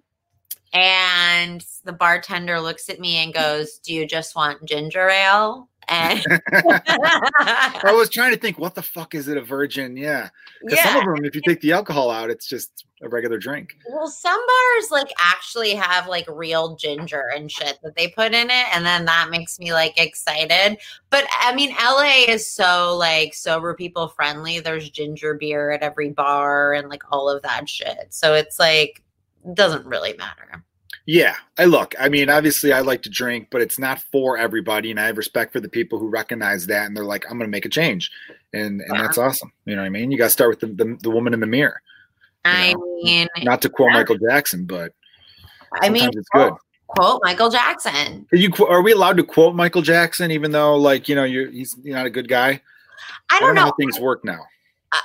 and the bartender looks at me and goes, "Do you just want ginger ale?" And I was trying to think, what the fuck is it? A virgin? Yeah, because some of them, if you take the alcohol out, it's just a regular drink. well, some bars like actually have like real ginger and shit that they put in it, and then that makes me like excited. But I mean, LA is so like sober people friendly. There's ginger beer at every bar and like all of that shit. So it's like doesn't really matter. Yeah, I look. I mean, obviously, I like to drink, but it's not for everybody, and I have respect for the people who recognize that and they're like, "I'm going to make a change," and and Yeah. that's awesome. You know what I mean? You got to start with the, the the woman in the mirror. I know, mean, Not to quote Yeah. Michael Jackson, but I mean, it's good. quote, quote Michael Jackson. Are you are we allowed to quote Michael Jackson, even though like you know you're he's not a good guy? I don't know. how things work now.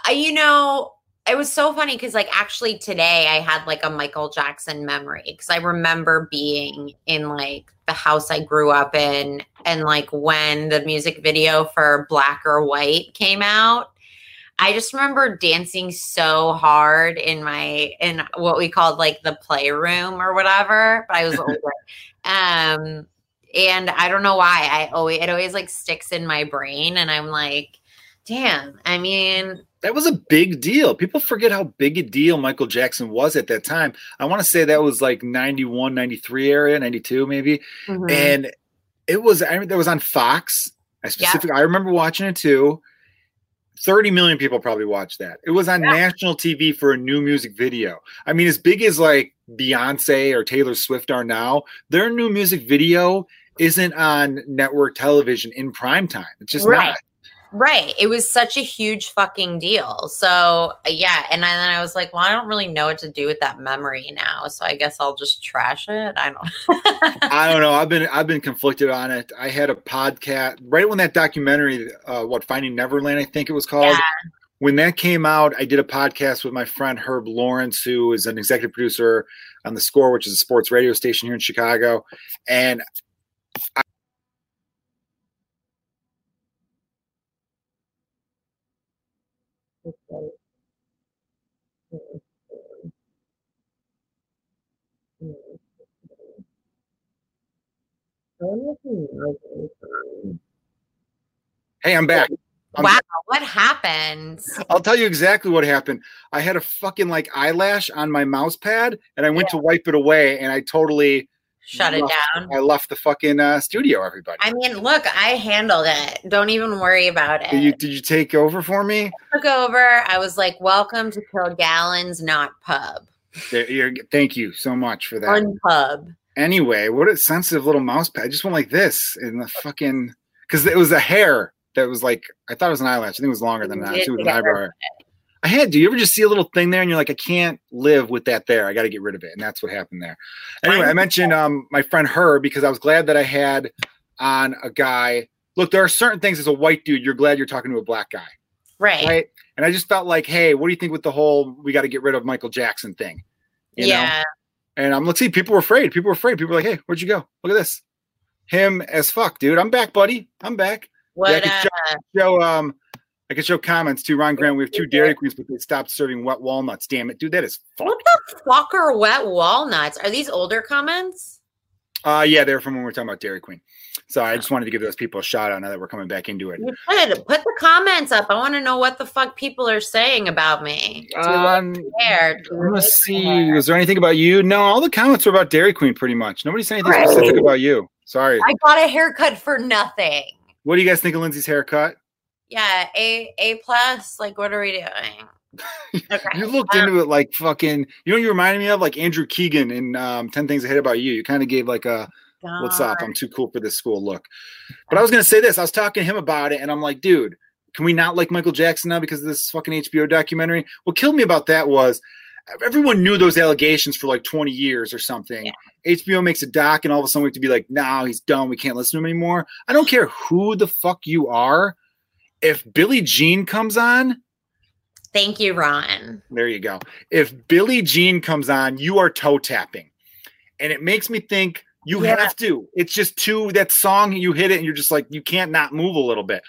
I, you know, it was so funny because like actually today I had like a Michael Jackson memory because I remember being in like the house I grew up in and like when the music video for Black or White came out. I just remember dancing so hard in my in what we called like the playroom or whatever, but I was older. um and I don't know why I always it always like sticks in my brain and I'm like damn, I mean, That was a big deal. People forget how big a deal Michael Jackson was at that time. I want to say that was like 91, 93 area, 92 maybe. mhm. and it was I remember that was on Fox. I specifically I remember watching it too. 30 million people probably watched that. It was on Yeah. national TV for a new music video. I mean, as big as like Beyonce or Taylor Swift are now, their new music video isn't on network television in prime time. It's just Right. not. Right. It was such a huge fucking deal. So, yeah. And then I was like, well, I don't really know what to do with that memory now. So I guess I'll just trash it. I don't I don't know. I've been I've been conflicted on it. I had a podcast right when that documentary, uh, what Finding Neverland, I think it was called. Yeah. When that came out, I did a podcast with my friend Herb Lawrence, who is an executive producer on the Score, which is a sports radio station here in Chicago, and hey, I'm back. I'm wow. What happened? I'll tell you exactly what happened. I had a fucking like eyelash on my mouse pad, and I went to wipe it away, and I totally Shut it down. I left the fucking uh, studio. Everybody, I mean, look, I handled it. Don't even worry about it. did you did you take over for me? took over. I was like, welcome to Kilgallon's Not Pub. There- you're- thank you so much for that. Fun pub. Anyway, what a sensitive little mouse pad. I just went like this in the fucking because it was a hair that was like I thought it was an eyelash. I think it was longer than that. It was an eyebrow. hair. I had. Do you ever just see a little thing there and you're like, I can't live with that there. I got to get rid of it, and that's what happened there. Anyway, I mentioned um my friend her because I was glad that I had on a guy. Look, there are certain things as a white dude, you're glad you're talking to a black guy, Right. right? And I just felt like, hey, what do you think with the whole we got to get rid of Michael Jackson thing? You know? Yeah. And I'm let's see, people were afraid. People were afraid. People were like, hey, where'd you go? Look at this. Him as fuck, dude. I'm back, buddy. I'm back. What? I could uh, Show um I could show comments to Ron Grant. We have two Dairy Queens, but they stopped serving wet walnuts. Damn it, dude. That is fuck. what the fuck are wet walnuts? Are these older comments? Uh yeah, they're from when we are talking about Dairy Queen. So I just wanted to give those people a shout out now that we're coming back into it. You should put the comments up. I want to know what the fuck people are saying about me. Do you Um, care? Do I'm gonna see. care? Was there anything about you? No, all the comments were about Dairy Queen pretty much. Nobody said anything Right. specific about you. Sorry. I got a haircut for nothing. What do you guys think of Lindsay's haircut? Yeah, a a plus. Like, what are we doing? Okay. You looked Um, into it like fucking. You know, what you reminded me of like Andrew Keegan in um, Ten Things I Hate About You. You kind of gave like a "What's up? I'm too cool for this school" look. But I was gonna say this. I was talking to him about it, and I'm like, dude, can we not like Michael Jackson now because of this fucking HBO documentary? What killed me about that was everyone knew those allegations for like 20 years or something. Yeah. HBO makes a doc, and all of a sudden we have to be like, "No, he's done. We can't listen to him anymore." I don't care who the fuck you are. If Billie Jean comes on, thank you, Ron. There you go. If Billie Jean comes on, you are toe tapping, and it makes me think you yeah. have to. It's just too that song. You hit it, and you're just like you can't not move a little bit.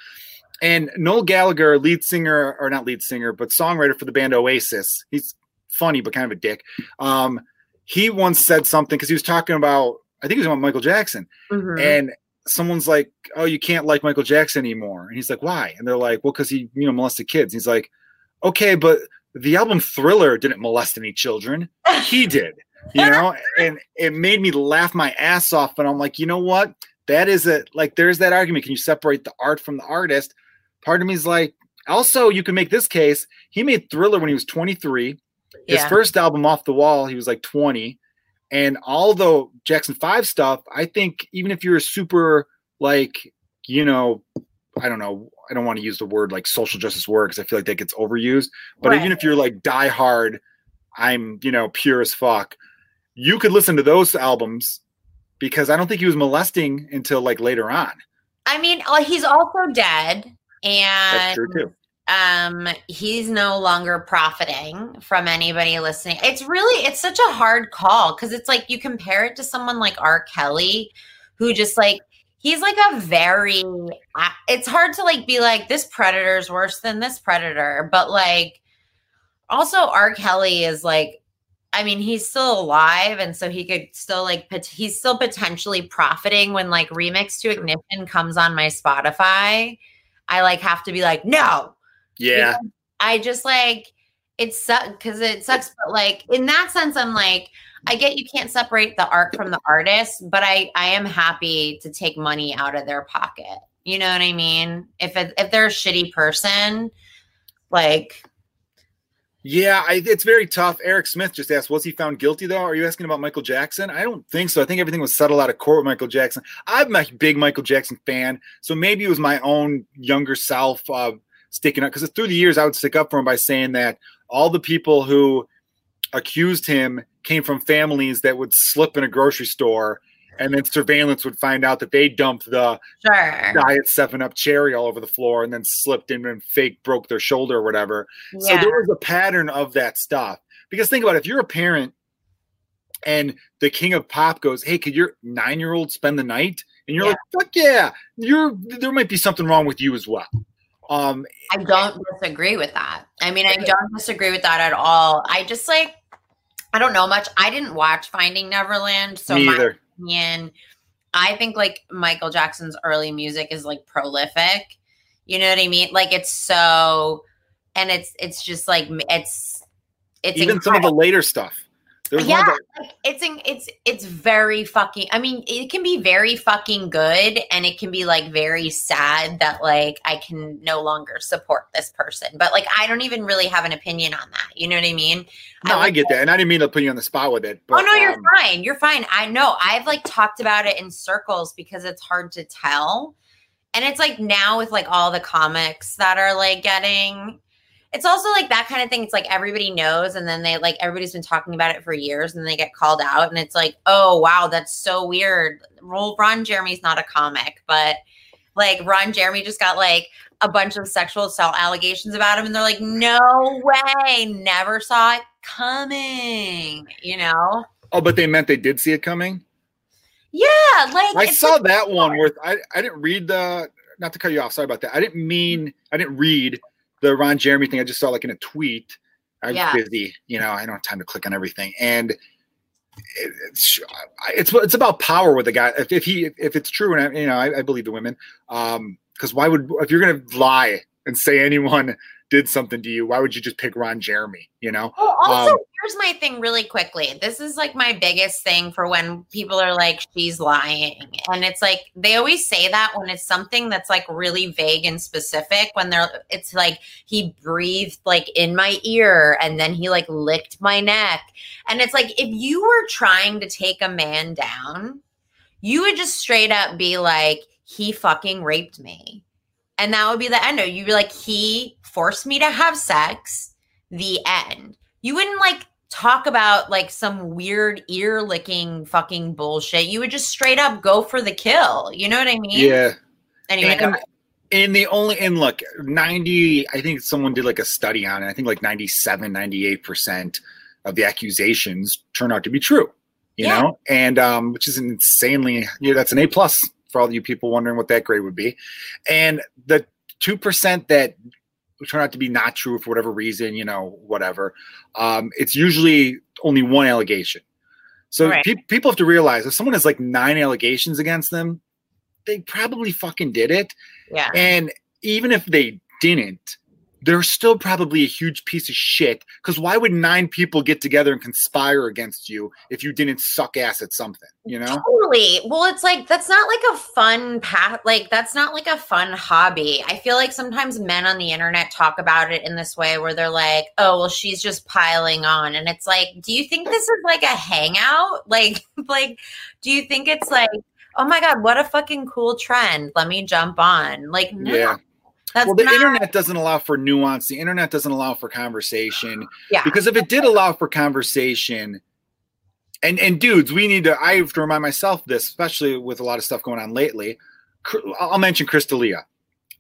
And Noel Gallagher, lead singer or not lead singer, but songwriter for the band Oasis. He's funny but kind of a dick. Um, he once said something because he was talking about I think it was about Michael Jackson, mm-hmm. and someone's like, "Oh, you can't like Michael Jackson anymore," and he's like, "Why?" And they're like, "Well, because he you know molested kids." he's like, "Okay, but the album Thriller didn't molest any children. He did." you know, and it made me laugh my ass off. And I'm like, you know what? That is it. Like, there's that argument. Can you separate the art from the artist? Part of me is like, also, you can make this case. He made Thriller when he was 23. His yeah. first album, Off the Wall, he was like 20. And although Jackson 5 stuff, I think even if you're a super, like, you know, I don't know, I don't want to use the word like social justice work because I feel like that gets overused. But right. even if you're like die hard, I'm, you know, pure as fuck, you could listen to those albums because I don't think he was molesting until like later on. I mean, uh, he's also dead. And That's true too um he's no longer profiting from anybody listening it's really it's such a hard call because it's like you compare it to someone like r kelly who just like he's like a very it's hard to like be like this predator is worse than this predator but like also r kelly is like i mean he's still alive and so he could still like he's still potentially profiting when like remix to ignition comes on my spotify i like have to be like no yeah. I just like it sucks because it sucks, but like in that sense, I'm like, I get you can't separate the art from the artist, but I I am happy to take money out of their pocket. You know what I mean? If it, if they're a shitty person, like yeah, I, it's very tough. Eric Smith just asked, was he found guilty though? Are you asking about Michael Jackson? I don't think so. I think everything was settled out of court with Michael Jackson. I'm a big Michael Jackson fan, so maybe it was my own younger self uh, sticking up because through the years I would stick up for him by saying that all the people who accused him came from families that would slip in a grocery store and then surveillance would find out that they dumped the sure. diet seven up cherry all over the floor and then slipped in and fake broke their shoulder or whatever. Yeah. So there was a pattern of that stuff. Because think about it, if you're a parent and the king of pop goes, Hey, could your nine year old spend the night? And you're yeah. like, fuck yeah, you're there might be something wrong with you as well. Um, I don't disagree with that. I mean, I don't disagree with that at all. I just like, I don't know much. I didn't watch Finding Neverland, so my opinion, I think like Michael Jackson's early music is like prolific. You know what I mean? Like it's so, and it's it's just like it's it's even incredible. some of the later stuff. There's yeah, like, it's it's it's very fucking. I mean, it can be very fucking good, and it can be like very sad that like I can no longer support this person. But like, I don't even really have an opinion on that. You know what I mean? No, I, I get that, and I didn't mean to put you on the spot with it. But, oh no, you're um, fine. You're fine. I know. I've like talked about it in circles because it's hard to tell, and it's like now with like all the comics that are like getting it's also like that kind of thing. It's like everybody knows, and then they like everybody's been talking about it for years, and they get called out, and it's like, oh wow, that's so weird. Ron Jeremy's not a comic, but like Ron Jeremy just got like a bunch of sexual assault allegations about him, and they're like, no way, never saw it coming, you know? Oh, but they meant they did see it coming. Yeah, like I saw like, that one where I I didn't read the. Not to cut you off, sorry about that. I didn't mean I didn't read the Ron Jeremy thing I just saw like in a tweet. I'm yeah. busy, you know, I don't have time to click on everything. And it's it's it's about power with the guy. If, if he if it's true, and I, you know, I, I believe the women, um, because why would if you're gonna lie and say anyone did something to you, why would you just pick Ron Jeremy? You know. Well, also, um, here's my thing, really quickly. This is like my biggest thing for when people are like, "She's lying," and it's like they always say that when it's something that's like really vague and specific. When they're, it's like he breathed like in my ear, and then he like licked my neck, and it's like if you were trying to take a man down, you would just straight up be like, "He fucking raped me." And that would be the end. You'd be like, he forced me to have sex, the end. You wouldn't like talk about like some weird ear licking fucking bullshit. You would just straight up go for the kill. You know what I mean? Yeah. Anyway, And, and the only and look, 90, I think someone did like a study on it. I think like 97, 98% of the accusations turn out to be true. You Yeah. know, and um, which is an insanely yeah, that's an A plus for all you people wondering what that grade would be. And the two percent that turn out to be not true for whatever reason, you know, whatever. Um, it's usually only one allegation. So Right. pe- people have to realize if someone has like nine allegations against them, they probably fucking did it. yeah. And even if they didn't, they're still probably a huge piece of shit. Because why would nine people get together and conspire against you if you didn't suck ass at something? You know? Totally. Well, it's like that's not like a fun path. Like that's not like a fun hobby. I feel like sometimes men on the internet talk about it in this way where they're like, "Oh, well, she's just piling on," and it's like, do you think this is like a hangout? Like, like, do you think it's like, oh my god, what a fucking cool trend? Let me jump on. Like, no, Yeah. That's Well, the not. internet doesn't allow for nuance. The internet doesn't allow for conversation. Yeah. Because if it did allow for conversation, and and dudes, we need to. I have to remind myself this, especially with a lot of stuff going on lately. I'll mention Chris D'Elia.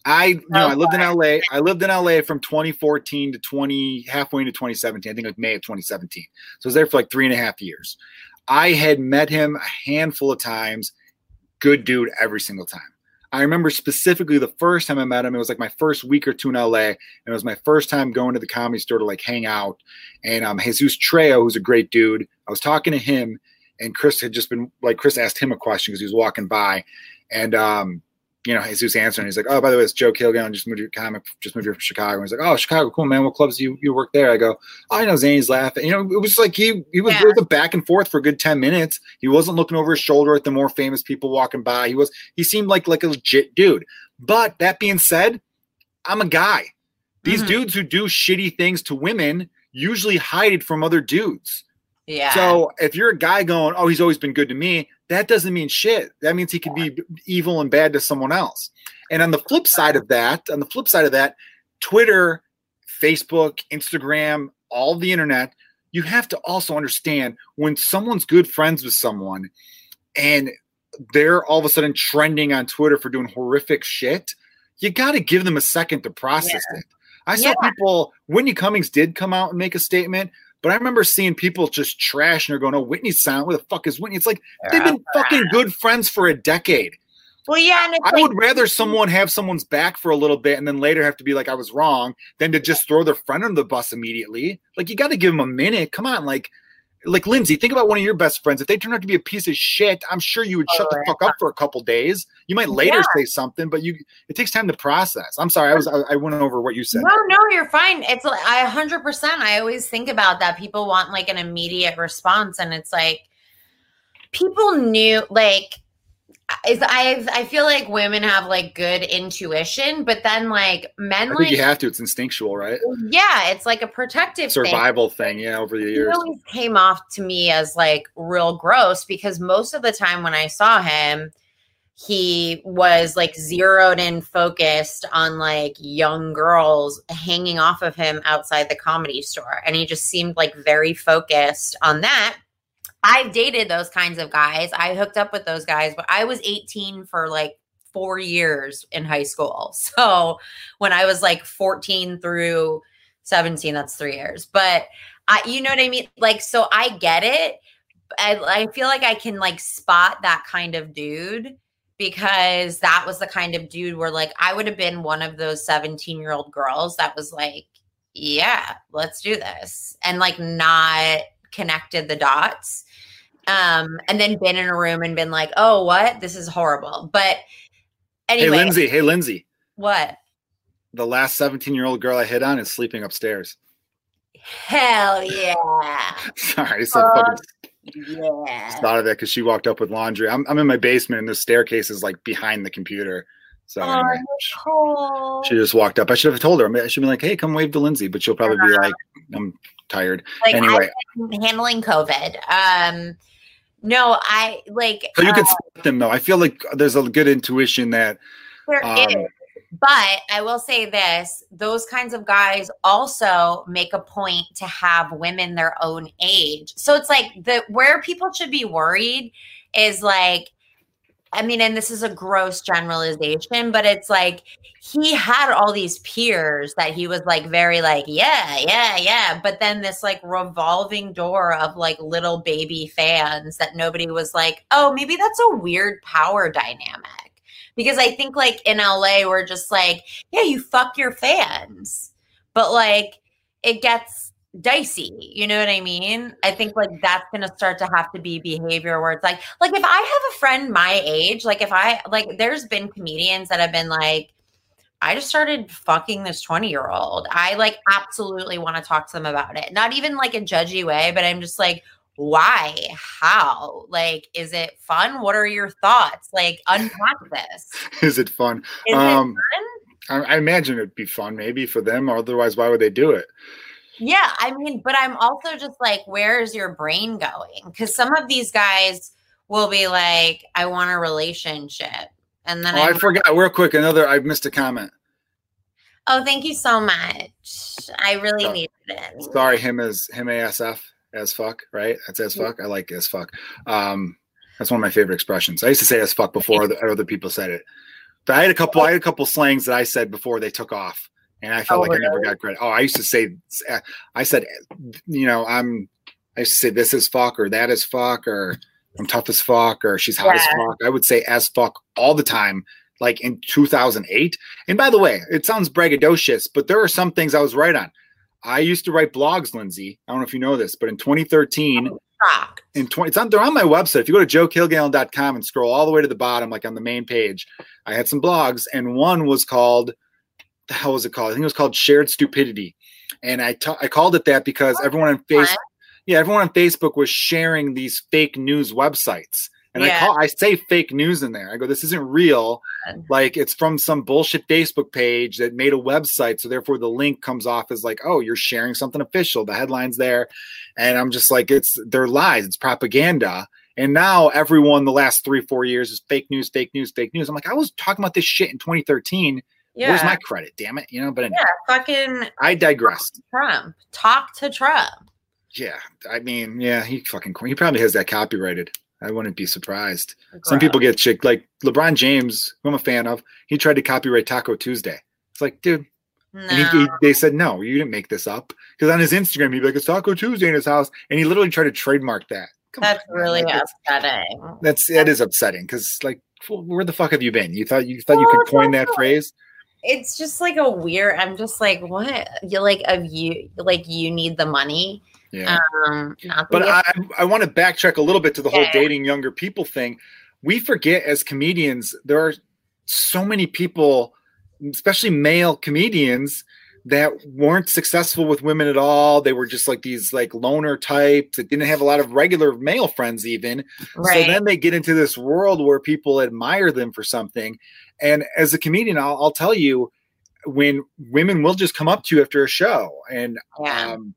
I you know I lived in LA. I lived in LA from 2014 to 20 halfway into 2017. I think like May of 2017. So I was there for like three and a half years. I had met him a handful of times. Good dude every single time. I remember specifically the first time I met him. It was like my first week or two in LA, and it was my first time going to the comedy store to like hang out. And um, Jesus Trejo, who's a great dude, I was talking to him, and Chris had just been like Chris asked him a question because he was walking by, and um, you know, Jesus answering. He's like, "Oh, by the way, it's Joe Kilgallon. Just moved your comic. Just moved here from Chicago." And he's like, "Oh, Chicago, cool man. What clubs do you you work there?" I go, "Oh, I know Zanies laughing." You know, it was like he he was, Yeah. it was back and forth for a good ten minutes. He wasn't looking over his shoulder at the more famous people walking by. He was he seemed like like a legit dude. But that being said, I'm a guy. These Mhm. dudes who do shitty things to women usually hide it from other dudes. yeah. So if you're a guy going, "Oh, he's always been good to me," that doesn't mean shit. That means he could be evil and bad to someone else. And on the flip side of that, on the flip side of that, Twitter, Facebook, Instagram, all the internet, you have to also understand when someone's good friends with someone and they're all of a sudden trending on Twitter for doing horrific shit, you got to give them a second to process it. I saw Yeah. people, Whitney Cummings did come out and make a statement, but I remember seeing people just trash trashing her going, Oh, Whitney's silent. Where the fuck is Whitney? It's like they've been fucking good friends for a decade. well, yeah, and I like, would rather someone have someone's back for a little bit and then later have to be like, I was wrong, than to just throw their friend under the bus immediately. Like you got to give them a minute. Come on, like, like Lindsay, think about one of your best friends. If they turn out to be a piece of shit, I'm sure you would shut the Oh, fuck up for a couple days. You might later Yeah. say something, but you it takes time to process. I'm sorry, I was I, I went over what you said. No, no, you're fine. It's like I 100%. I always think about that. People want like an immediate response, and it's like people knew, like, is I I feel like women have like good intuition, but then like men I like you have to. It's instinctual, right? yeah, it's like a protective. Survival thing, yeah, over the He years. always came off to me as like real gross because most of the time when I saw him, he was like zeroed in focused on like young girls hanging off of him outside the comedy store. And he just seemed like very focused on that. I've dated those kinds of guys. I hooked up with those guys, but I was 18 for like four years in high school. So when I was like 14 through 17, that's three years. But I, you know what I mean? Like, so I get it. I, I feel like I can like spot that kind of dude because that was the kind of dude where like I would have been one of those 17 year old girls that was like, yeah, let's do this. And like not connected the dots. Um, and then been in a room and been like, oh, what? This is horrible. But anyway, Hey Lindsay, hey Lindsay. what? The last 17 year old girl I hit on is sleeping upstairs. Hell yeah. Sorry, I said fucking Yeah. thought of that because she walked up with laundry. I'm, I'm in my basement and the staircase is like behind the computer. So Oh, anyway, Nicole. she just walked up. I should have told her. I, I should be like, hey, come wave to Lindsay, but she'll probably be like, I'm tired. like anyway, handling COVID. Um, no, I like so you uh, could spot them though. I feel like there's a good intuition that there um, is, But I will say this those kinds of guys also make a point to have women their own age. So it's like the where people should be worried is like, I mean, and this is a gross generalization, but it's like he had all these peers that he was like very like, yeah, yeah, yeah. But then this like revolving door of like little baby fans that nobody was like, oh, maybe that's a weird power dynamic because I think like in LA we're just like, yeah, you fuck your fans. But like it gets dicey, you know what I mean? I think like that's going to start to have to be behavior where it's like like if I have a friend my age, like if I like there's been comedians that have been like I just started fucking this 20 year old. I like absolutely want to talk to them about it. Not even like a judgy way, but I'm just like, why how like is it fun what are your thoughts like unpack this is it fun is um it fun? I, I imagine it'd be fun maybe for them otherwise why would they do it yeah i mean but i'm also just like where is your brain going because some of these guys will be like i want a relationship and then oh, I forgot real quick another i missed a comment oh thank you so much i really needed it sorry him as him asf as fuck, right? That's as fuck. I like as fuck. Um, that's one of my favorite expressions. I used to say as fuck before other, other people said it. But I had a couple. I had a couple slangs that I said before they took off, and I felt oh, like really? I never got credit. Oh, I used to say, uh, I said, you know, I'm. I used to say this is fuck or that is fuck or I'm tough as fuck or she's hot yeah. as fuck. I would say as fuck all the time, like in 2008. And by the way, it sounds braggadocious, but there are some things I was right on. I used to write blogs, Lindsay. I don't know if you know this, but in 2013, in 20, it's on, they're on my website. If you go to joekilgallon.com and scroll all the way to the bottom, like on the main page, I had some blogs, and one was called, the hell was it called? I think it was called Shared Stupidity. And I, ta- I called it that because oh, everyone on Facebook, yeah, everyone on Facebook was sharing these fake news websites. And yeah. I call I say fake news in there. I go, this isn't real. Like it's from some bullshit Facebook page that made a website. So therefore the link comes off as like, oh, you're sharing something official. The headline's there. And I'm just like, it's they're lies, it's propaganda. And now everyone the last three, four years is fake news, fake news, fake news. I'm like, I was talking about this shit in 2013. Yeah. Where's my credit? Damn it. You know, but anyway, yeah, fucking I digressed. Trump. Talk to Trump. Yeah. I mean, yeah, he fucking he probably has that copyrighted. I wouldn't be surprised. Some people get chick like LeBron James, who I'm a fan of. He tried to copyright Taco Tuesday. It's like, dude. No. And he, he, they said, no, you didn't make this up. Because on his Instagram, he'd be like, it's Taco Tuesday in his house. And he literally tried to trademark that. Come that's on, really like, upsetting. That's that is upsetting because like where the fuck have you been? You thought you thought well, you could coin that phrase? It's just like a weird. I'm just like, what? You like of you like you need the money yeah. Um, but I, I want to backtrack a little bit to the whole dating younger people thing. We forget as comedians, there are so many people, especially male comedians, that weren't successful with women at all. They were just like these like loner types that didn't have a lot of regular male friends even. Right. So then they get into this world where people admire them for something. And as a comedian, I'll, I'll tell you, when women will just come up to you after a show and yeah. um,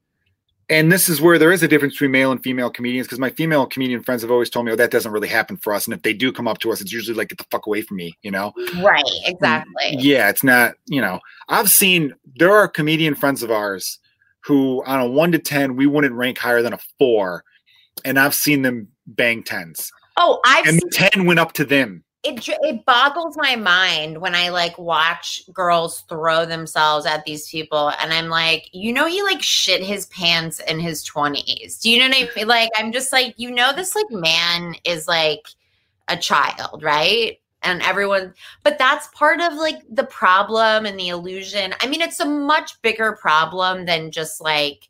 and this is where there is a difference between male and female comedians because my female comedian friends have always told me, oh, that doesn't really happen for us. And if they do come up to us, it's usually like, get the fuck away from me, you know? Right, exactly. And yeah, it's not, you know, I've seen there are comedian friends of ours who on a one to 10, we wouldn't rank higher than a four. And I've seen them bang tens. Oh, I've and seen- 10 went up to them it it boggles my mind when I like watch girls throw themselves at these people, and I'm like, you know, he like shit his pants in his twenties. Do you know what I mean? Like, I'm just like, you know, this like man is like a child, right? And everyone, but that's part of like the problem and the illusion. I mean, it's a much bigger problem than just like,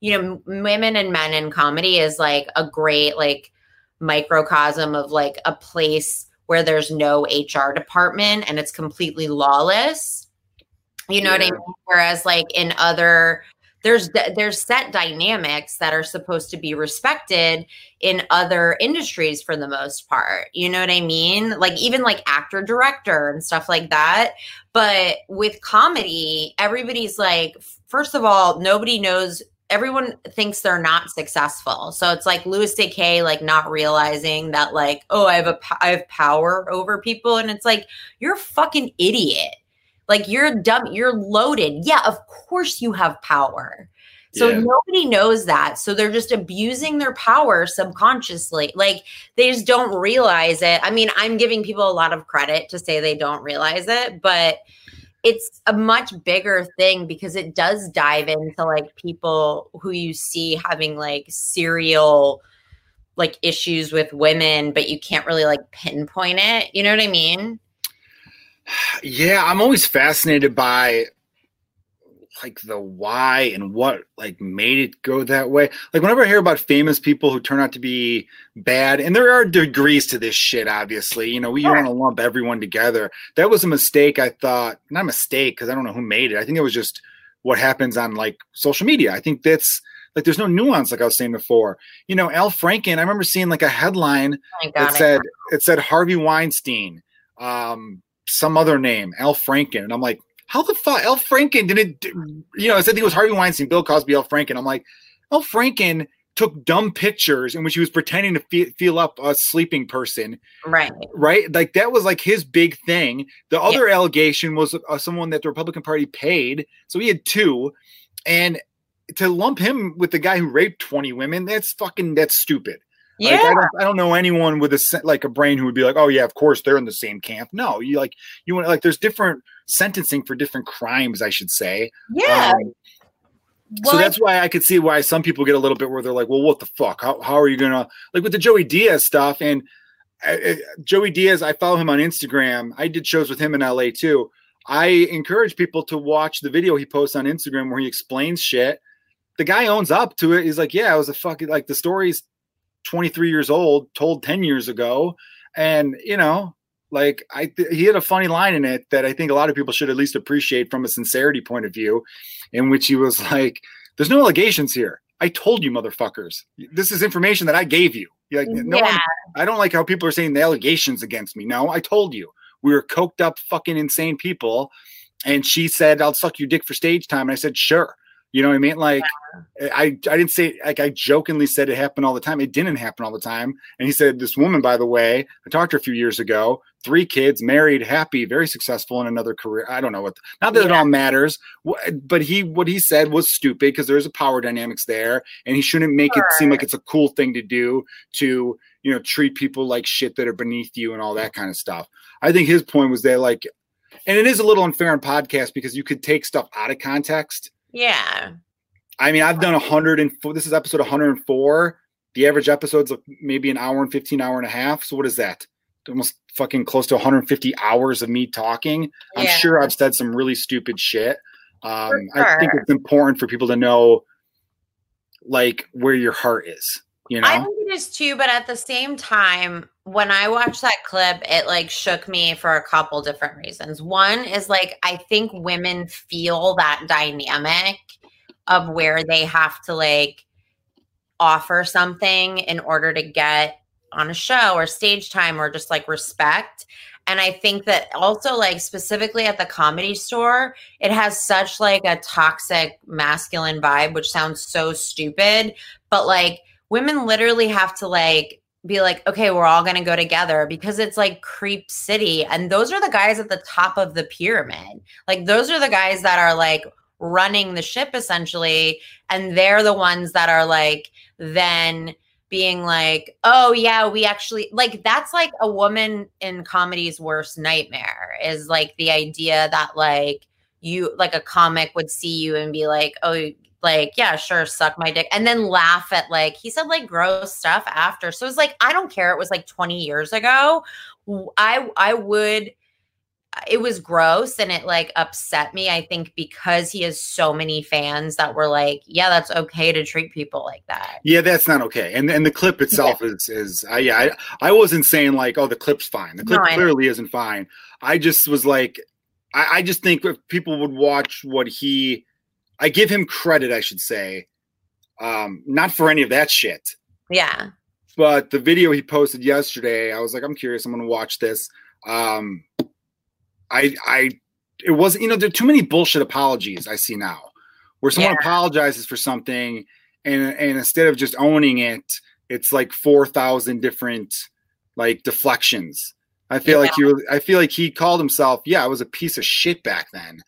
you know, women and men in comedy is like a great like microcosm of like a place where there's no HR department and it's completely lawless. You know yeah. what I mean? Whereas like in other there's there's set dynamics that are supposed to be respected in other industries for the most part. You know what I mean? Like even like actor director and stuff like that. But with comedy, everybody's like first of all, nobody knows everyone thinks they're not successful. So it's like Louis C.K. like not realizing that like, oh, I have a I have power over people, and it's like you're a fucking idiot. Like you're dumb, you're loaded. Yeah, of course you have power. So Yeah. nobody knows that. So they're just abusing their power subconsciously. Like they just don't realize it. I mean, I'm giving people a lot of credit to say they don't realize it, but it's a much bigger thing because it does dive into like people who you see having like serial like issues with women, but you can't really like pinpoint it. You know what I mean? Yeah, I'm always fascinated by like the why and what like made it go that way. Like whenever I hear about famous people who turn out to be bad, and there are degrees to this shit, obviously. You know, we Sure. want to lump everyone together. That was a mistake. I thought not a mistake because I don't know who made it. I think it was just what happens on like social media. I think that's like there's no nuance, like I was saying before. You know, Al Franken. I remember seeing like a headline Oh God, it said it said Harvey Weinstein, um, some other name, Al Franken, and I'm like, how the fuck Al Franken didn't? You know, I said it was Harvey Weinstein, Bill Cosby, Al Franken. I'm like, Al Franken took dumb pictures in which he was pretending to fe- feel up a sleeping person, right. right? Like that was like his big thing. The other allegation was uh, someone that the Republican Party paid, so he had two, and to lump him with the guy who raped 20 women, that's fucking that's stupid. Yeah. Like, I don't, I don't know anyone with a like a brain who would be like, oh yeah, of course they're in the same camp. No, you like you want like there's different sentencing for different crimes, I should say. yeah. Um, so that's why I could see why some people get a little bit where they're like, well, what the fuck? How how are you gonna like with the Joey Diaz stuff and uh, uh, Joey Diaz? I follow him on Instagram. I did shows with him in LA too. I encourage people to watch the video he posts on Instagram where he explains shit. The guy owns up to it. He's like, yeah, I was a fucking like the story's 23 years old, told 10 years ago. And, you know, like I th- he had a funny line in it that I think a lot of people should at least appreciate from a sincerity point of view, in which he was like, There's no allegations here. I told you, motherfuckers. This is information that I gave you. You're like, no yeah. I don't like how people are saying the allegations against me. No, I told you. We were coked up fucking insane people. And she said, I'll suck your dick for stage time. And I said, sure. You know what I mean? Like, I, I didn't say, like, I jokingly said it happened all the time. It didn't happen all the time. And he said, This woman, by the way, I talked to her a few years ago, three kids, married, happy, very successful in another career. I don't know what, not that it all matters, but he, what he said was stupid because there's a power dynamics there. And he shouldn't make it seem like it's a cool thing to do to, you know, treat people like shit that are beneath you and all that kind of stuff. I think his point was that, like, and it is a little unfair on podcast because you could take stuff out of context. Yeah. I mean, I've done a hundred and four. This is episode 104. The average episode's maybe an hour and 15 hour and a half. So what is that? Almost fucking close to 150 hours of me talking. I'm Yeah. sure I've said some really stupid shit. Um, I think it's important for people to know, like, where your heart is. You know, I think it is too, but at the same time, when I watched that clip, it like shook me for a couple different reasons. One is like I think women feel that dynamic of where they have to like offer something in order to get on a show or stage time or just like respect. And I think that also like specifically at the comedy store, it has such like a toxic masculine vibe, which sounds so stupid, but like women literally have to like be like, okay, we're all gonna go together because it's like creep city. And those are the guys at the top of the pyramid. Like those are the guys that are like running the ship essentially. And they're the ones that are like then being like, oh yeah, we actually like that's like a woman in comedy's worst nightmare is like the idea that like you like a comic would see you and be like, oh, like, yeah, sure, suck my dick. And then laugh at like he said like gross stuff after. So it's like, I don't care. It was like 20 years ago. I I would it was gross and it like upset me, I think, because he has so many fans that were like, Yeah, that's okay to treat people like that. yeah, that's not okay. And and the clip itself is is uh, yeah. I, I wasn't saying like, oh, the clip's fine. The clip No, clearly isn't fine. I just was like, I, I just think if people would watch what he, I give him credit, I should say, um, not for any of that shit. Yeah. but the video he posted yesterday, I was like, I'm curious. I'm going to watch this. Um, I, I, it wasn't, you know, there are too many bullshit apologies I see now, where someone Yeah. apologizes for something, and and instead of just owning it, it's like four thousand different like deflections. I feel Yeah. like you. I feel like he called himself. Yeah, I was a piece of shit back then.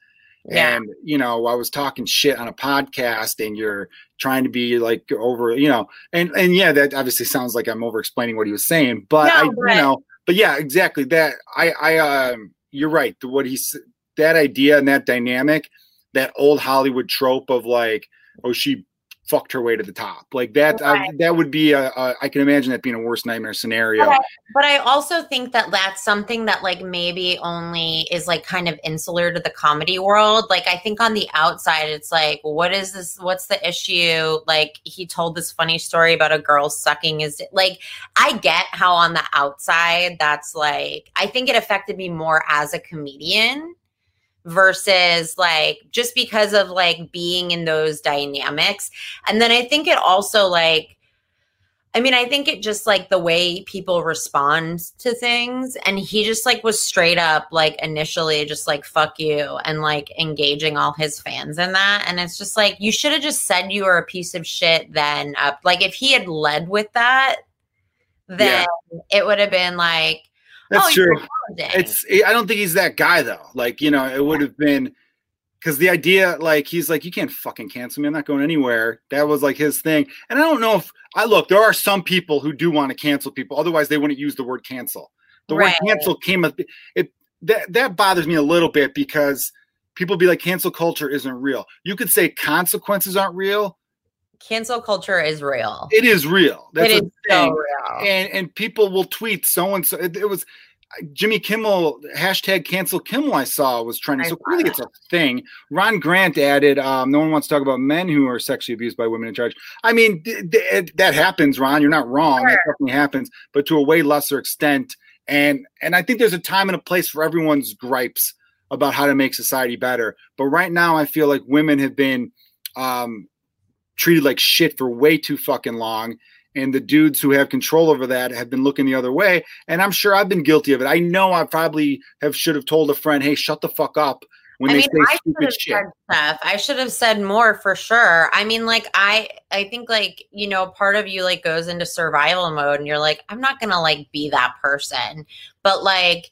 Yeah. And you know, I was talking shit on a podcast, and you're trying to be like over, you know, and and yeah, that obviously sounds like I'm over explaining what he was saying, but No, I, you know, but yeah, exactly that. I, I, um, you're right. What he's that idea and that dynamic, that old Hollywood trope of like, oh, she fucked her way to the top, like that. I, that would be a, a. I can imagine that being a worst nightmare scenario. But I, but I also think that that's something that like maybe only is like kind of insular to the comedy world. Like I think on the outside, it's like, what is this? What's the issue? Like he told this funny story about a girl sucking his. Like I get how on the outside that's like. I think it affected me more as a comedian versus like just because of like being in those dynamics and then i think it also like I mean, I think it just like the way people respond to things. And he just like was straight up like initially just like fuck you and like engaging all his fans in that. And it's just like you should have just said you were a piece of shit then up. Like if he had led with that, then it would have been like, That's oh, true. It's I don't think he's that guy though. Like, you know, it would have been because the idea, like, he's like, you can't fucking cancel me. I'm not going anywhere. That was like his thing. And I don't know if I look, there are some people who do want to cancel people. Otherwise, they wouldn't use the word cancel. The Right. word cancel came up. It that that bothers me a little bit because people be like, cancel culture isn't real. You could say consequences aren't real. Cancel culture is real. It is real. That's it a so real. and and people will tweet so and so. It, was Jimmy Kimmel hashtag cancel Kimmel. I saw was trending. I So clearly, it's a thing. Ron Grant added, um, "No one wants to talk about men who are sexually abused by women in charge." I mean, th- th- that happens, Ron. You're not wrong. That definitely happens, but to a way lesser extent. And and I think there's a time and a place for everyone's gripes about how to make society better. But right now, I feel like women have been um, treated like shit for way too fucking long. And the dudes who have control over that have been looking the other way. And I'm sure I've been guilty of it. I know I probably have should have told a friend, "Hey, shut the fuck up." When I they mean, say I should have shit. said stuff. I should have said more for sure. I mean, like I, I think like you know, part of you like goes into survival mode, and you're like, I'm not gonna like be that person, but like.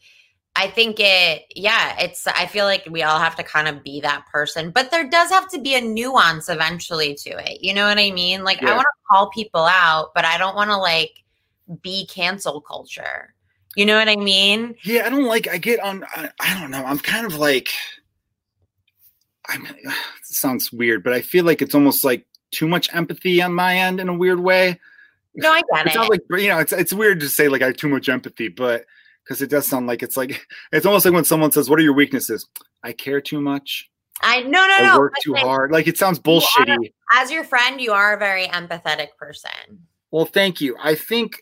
I think it, yeah, it's, I feel like we all have to kind of be that person, but there does have to be a nuance eventually to it. You know what I mean? Like, I want to call people out, but I don't want to like be cancel culture. You know what I mean? Yeah, I don't like. I get on. I, I don't know. I'm kind of like. I'm. It sounds weird, but I feel like it's almost like too much empathy on my end in a weird way. No, I get It it. sounds like you know. It's it's weird to say like I have too much empathy, but because it does sound like it's like it's almost like when someone says, "What are your weaknesses?" I care too much. I, no, no, I no. work too like, hard. Like it sounds You are- bullshitty. as your friend, you are a very empathetic person. Well, thank you. I think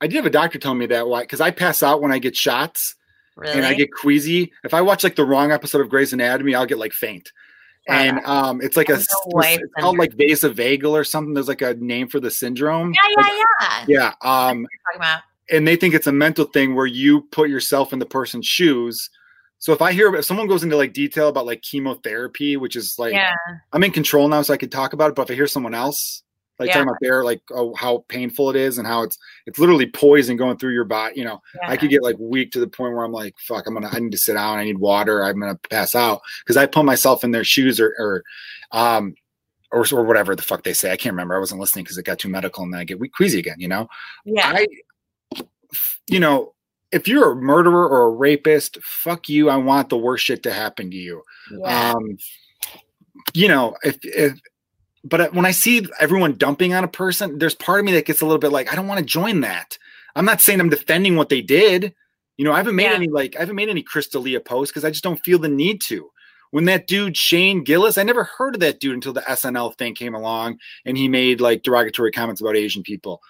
I did have a doctor tell me that why because I pass out when I get shots Really? and I get queasy. If I watch like the wrong episode of Grey's Anatomy, I'll get like faint. And um, it's like a No it's called like vasovagal or something. There's like a name for the syndrome. yeah, Like, yeah, yeah. yeah. Um, Talking about and they think it's a mental thing where you put yourself in the person's shoes. So if I hear if someone goes into like detail about like chemotherapy, which is like yeah, I'm in control now, so I could talk about it. But if I hear someone else like Yeah. talking about their like oh, how painful it is and how it's it's literally poison going through your body, you know, yeah. I could get like weak to the point where I'm like, fuck, I'm gonna I need to sit down, I need water, I'm gonna pass out because I put myself in their shoes or or um or, or whatever the fuck they say. I can't remember. I wasn't listening because it got too medical and then I get weak queasy again, you know. yeah. I, you know, if you're a murderer or a rapist, fuck you. I want the worst shit to happen to you. yeah. Um, you know, if, if, but when I see everyone dumping on a person, there's part of me that gets a little bit like, I don't want to join that. I'm not saying I'm defending what they did. You know, I haven't made Yeah. any like, I haven't made any Chris D'Elia posts because I just don't feel the need to. When that dude Shane Gillis, I never heard of that dude until the SNL thing came along and he made like derogatory comments about Asian people.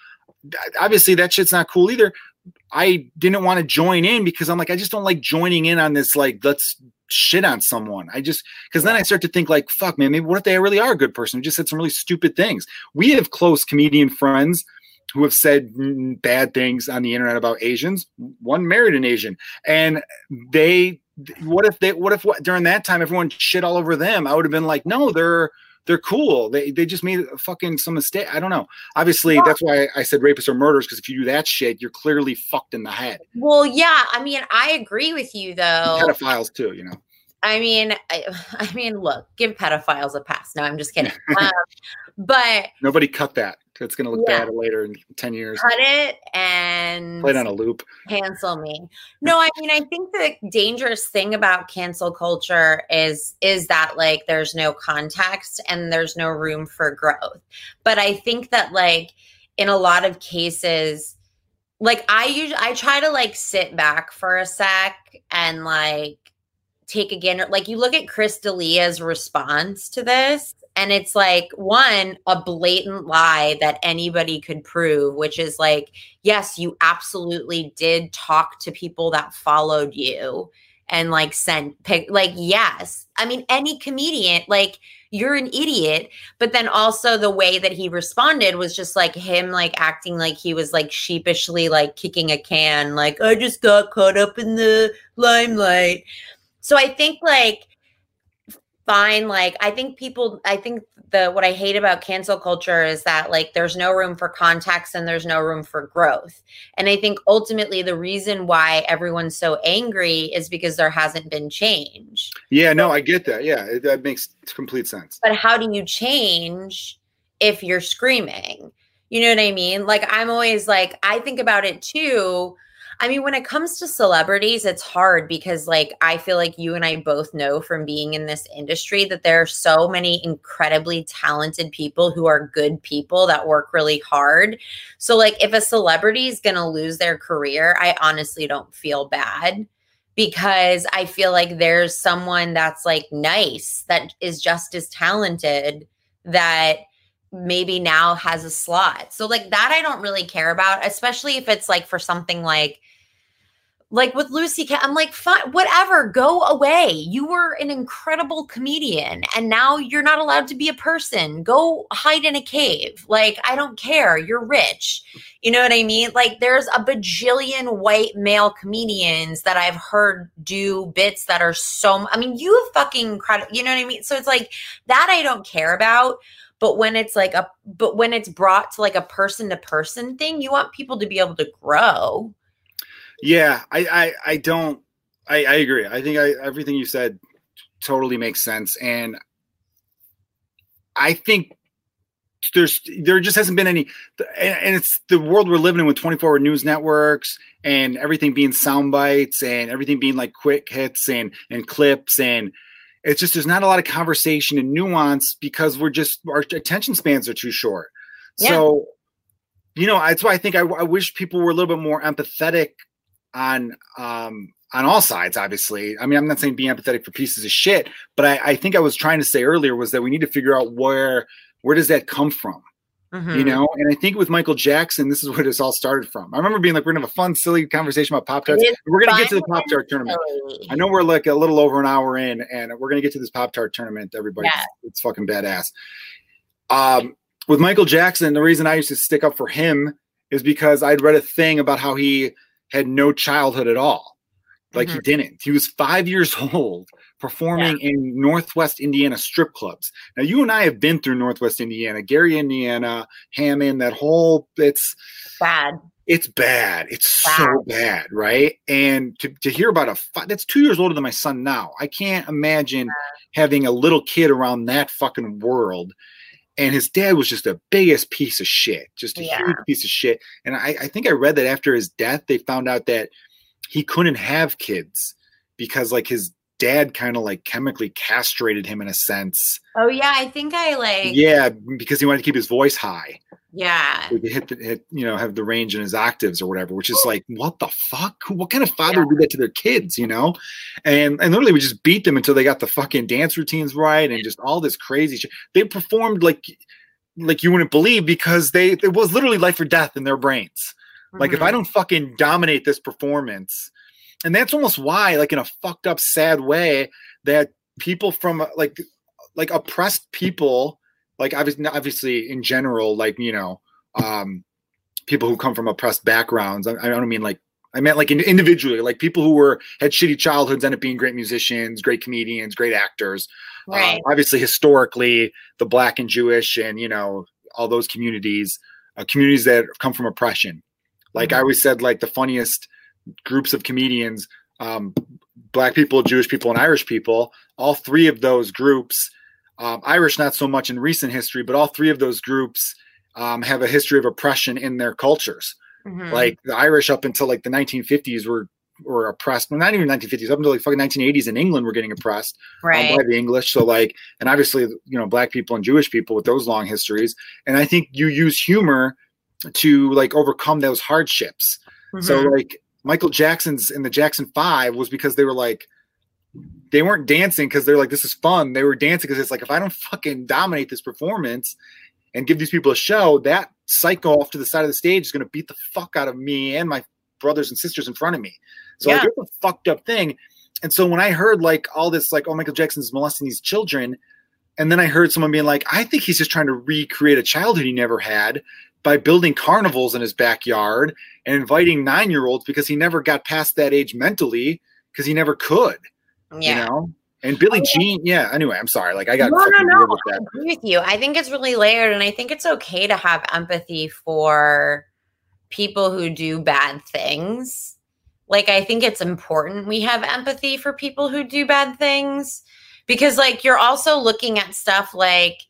Obviously, that shit's not cool either. I didn't want to join in because I'm like, I just don't like joining in on this, like, let's shit on someone. I just, because then I start to think, like, fuck, man, maybe what if they really are a good person who just said some really stupid things? We have close comedian friends who have said bad things on the internet about Asians. One married an Asian, and they, what if they, what if what, during that time everyone shit all over them? I would have been like, no, they're they're cool. They they just made a fucking some mistake. I don't know. Obviously, that's why I said rapists or murderers because if you do that shit, you're clearly fucked in the head. Well, yeah. I mean, I agree with you though. And pedophiles too, you know. I mean, I, I, mean, look, give pedophiles a pass. No, I'm just kidding. Um, but nobody cut that. It's going to look yeah. bad later in 10 years. Cut it and play it on a loop. Cancel me. No, I mean, I think the dangerous thing about cancel culture is is that like there's no context and there's no room for growth. But I think that like in a lot of cases, like I usually I try to like sit back for a sec and like take a again like you look at Chris D'Elia's response to this and it's like one a blatant lie that anybody could prove which is like yes you absolutely did talk to people that followed you and like sent pic like yes. I mean any comedian like you're an idiot but then also the way that he responded was just like him like acting like he was like sheepishly like kicking a can like i just got caught up in the limelight. So i think like fine like i think people i think the what i hate about cancel culture is that like there's no room for context and there's no room for growth. And i think ultimately the reason why everyone's so angry is because there hasn't been change. Yeah no i get that. Yeah that makes complete sense. But how do you change if you're screaming? You know what i mean? Like i'm always like i think about it too I mean, when it comes to celebrities, it's hard because, like, I feel like you and I both know from being in this industry that there are so many incredibly talented people who are good people that work really hard. So, like, if a celebrity is going to lose their career, I honestly don't feel bad because I feel like there's someone that's like nice, that is just as talented, that maybe now has a slot. So like that I don't really care about, especially if it's like for something like like with Louis C., I'm like, fine, whatever, go away. You were an incredible comedian and now you're not allowed to be a person. Go hide in a cave. Like, I don't care. You're rich. You know what I mean? Like, there's a bajillion white male comedians that I've heard do bits that are so, I mean, you fucking incredible. You know what I mean? So it's like that I don't care about. But when it's like a, but when it's brought to like a person to person thing, you want people to be able to grow. Yeah, I, I, I don't. I, I agree. I think I, everything you said totally makes sense, and I think there's there just hasn't been any, and it's the world we're living in with 24 hour news networks and everything being sound bites and everything being like quick hits and and clips and it's just there's not a lot of conversation and nuance because we're just our attention spans are too short. Yeah. So, you know, that's why I think I, I wish people were a little bit more empathetic on um, on all sides. Obviously, I mean, I'm not saying be empathetic for pieces of shit, but I, I think I was trying to say earlier was that we need to figure out where where does that come from. Mm-hmm. You know, and I think with Michael Jackson, this is where this all started from. I remember being like, we're gonna have a fun, silly conversation about Pop Tarts. We're gonna get to the Pop Tart tournament. I know we're like a little over an hour in, and we're gonna get to this Pop Tart tournament. Everybody, yeah. it's fucking badass. Um, with Michael Jackson, the reason I used to stick up for him is because I'd read a thing about how he had no childhood at all. Like mm-hmm. he didn't. He was five years old performing yeah. in Northwest Indiana strip clubs. Now you and I have been through Northwest Indiana, Gary, Indiana, Hammond, that whole it's bad. It's bad. It's so bad, right? And to, to hear about a that's two years older than my son now. I can't imagine having a little kid around that fucking world and his dad was just the biggest piece of shit, just a yeah. huge piece of shit. And I, I think I read that after his death, they found out that he couldn't have kids because like his dad kind of like chemically castrated him in a sense. Oh yeah, I think I like Yeah, because he wanted to keep his voice high. Yeah. Hit the hit, you know, have the range in his octaves or whatever, which is like, what the fuck? What kind of father yeah. would do that to their kids, you know? And and literally we just beat them until they got the fucking dance routines right and just all this crazy shit. They performed like like you wouldn't believe because they it was literally life or death in their brains. Like mm-hmm. if I mm-hmm. don't fucking dominate this performance, and that's almost why, like in a fucked up, sad way, that people from like like oppressed people like obviously, obviously in general, like you know, um, people who come from oppressed backgrounds. I, I don't mean like I meant like individually, like people who were had shitty childhoods end up being great musicians, great comedians, great actors. Um, right. Um, obviously, historically, the black and Jewish and you know all those communities, uh, communities that come from oppression. Like mm-hmm. I always said, like the funniest groups of comedians, um, black people, Jewish people, and Irish people. All three of those groups, um, Irish not so much in recent history, but all three of those groups um, have a history of oppression in their cultures. Mm-hmm. Like the Irish up until like the 1950s were were oppressed. Well, not even 1950s, up until like fucking 1980s in England were getting oppressed right. um, by the English. So like, and obviously, you know, black people and Jewish people with those long histories. And I think you use humor to like overcome those hardships. Mm-hmm. So like Michael Jackson's in the Jackson Five was because they were like, they weren't dancing because they're like, this is fun. They were dancing because it's like, if I don't fucking dominate this performance and give these people a show, that psycho off to the side of the stage is going to beat the fuck out of me and my brothers and sisters in front of me. So yeah. like, it's a fucked up thing. And so when I heard like all this, like, oh, Michael Jackson's molesting these children, and then I heard someone being like, I think he's just trying to recreate a childhood he never had by building carnivals in his backyard and inviting nine year olds because he never got past that age mentally because he never could. Yeah. You know? And Billie oh, Jean, yeah. Anyway, I'm sorry. Like I got no, no, no. I agree with you. I think it's really layered, and I think it's okay to have empathy for people who do bad things. Like I think it's important we have empathy for people who do bad things because, like, you're also looking at stuff like,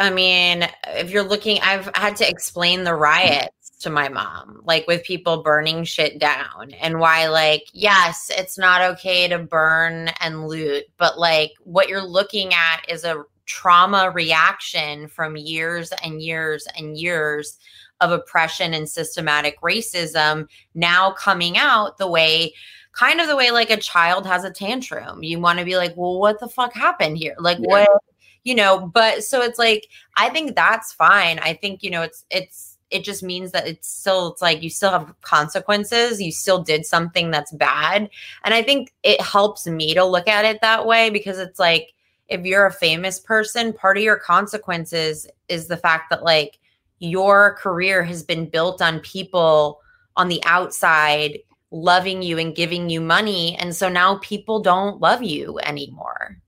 I mean, if you're looking, I've had to explain the riot to my mom, like with people burning shit down, and why, like, yes, it's not okay to burn and loot, but like what you're looking at is a trauma reaction from years and years and years of oppression and systematic racism now coming out the way kind of the way like a child has a tantrum. You want to be like, well, what the fuck happened here? Like, yeah. what, you know, but so it's like, I think that's fine. I think, you know, it's, it's, it just means that it's still it's like you still have consequences. You still did something that's bad. And i think it helps me to look at it that way because it's like if you're a famous person part of your consequences is the fact that like your career has been built on people on the outside loving you and giving you money. And so now people don't love you anymore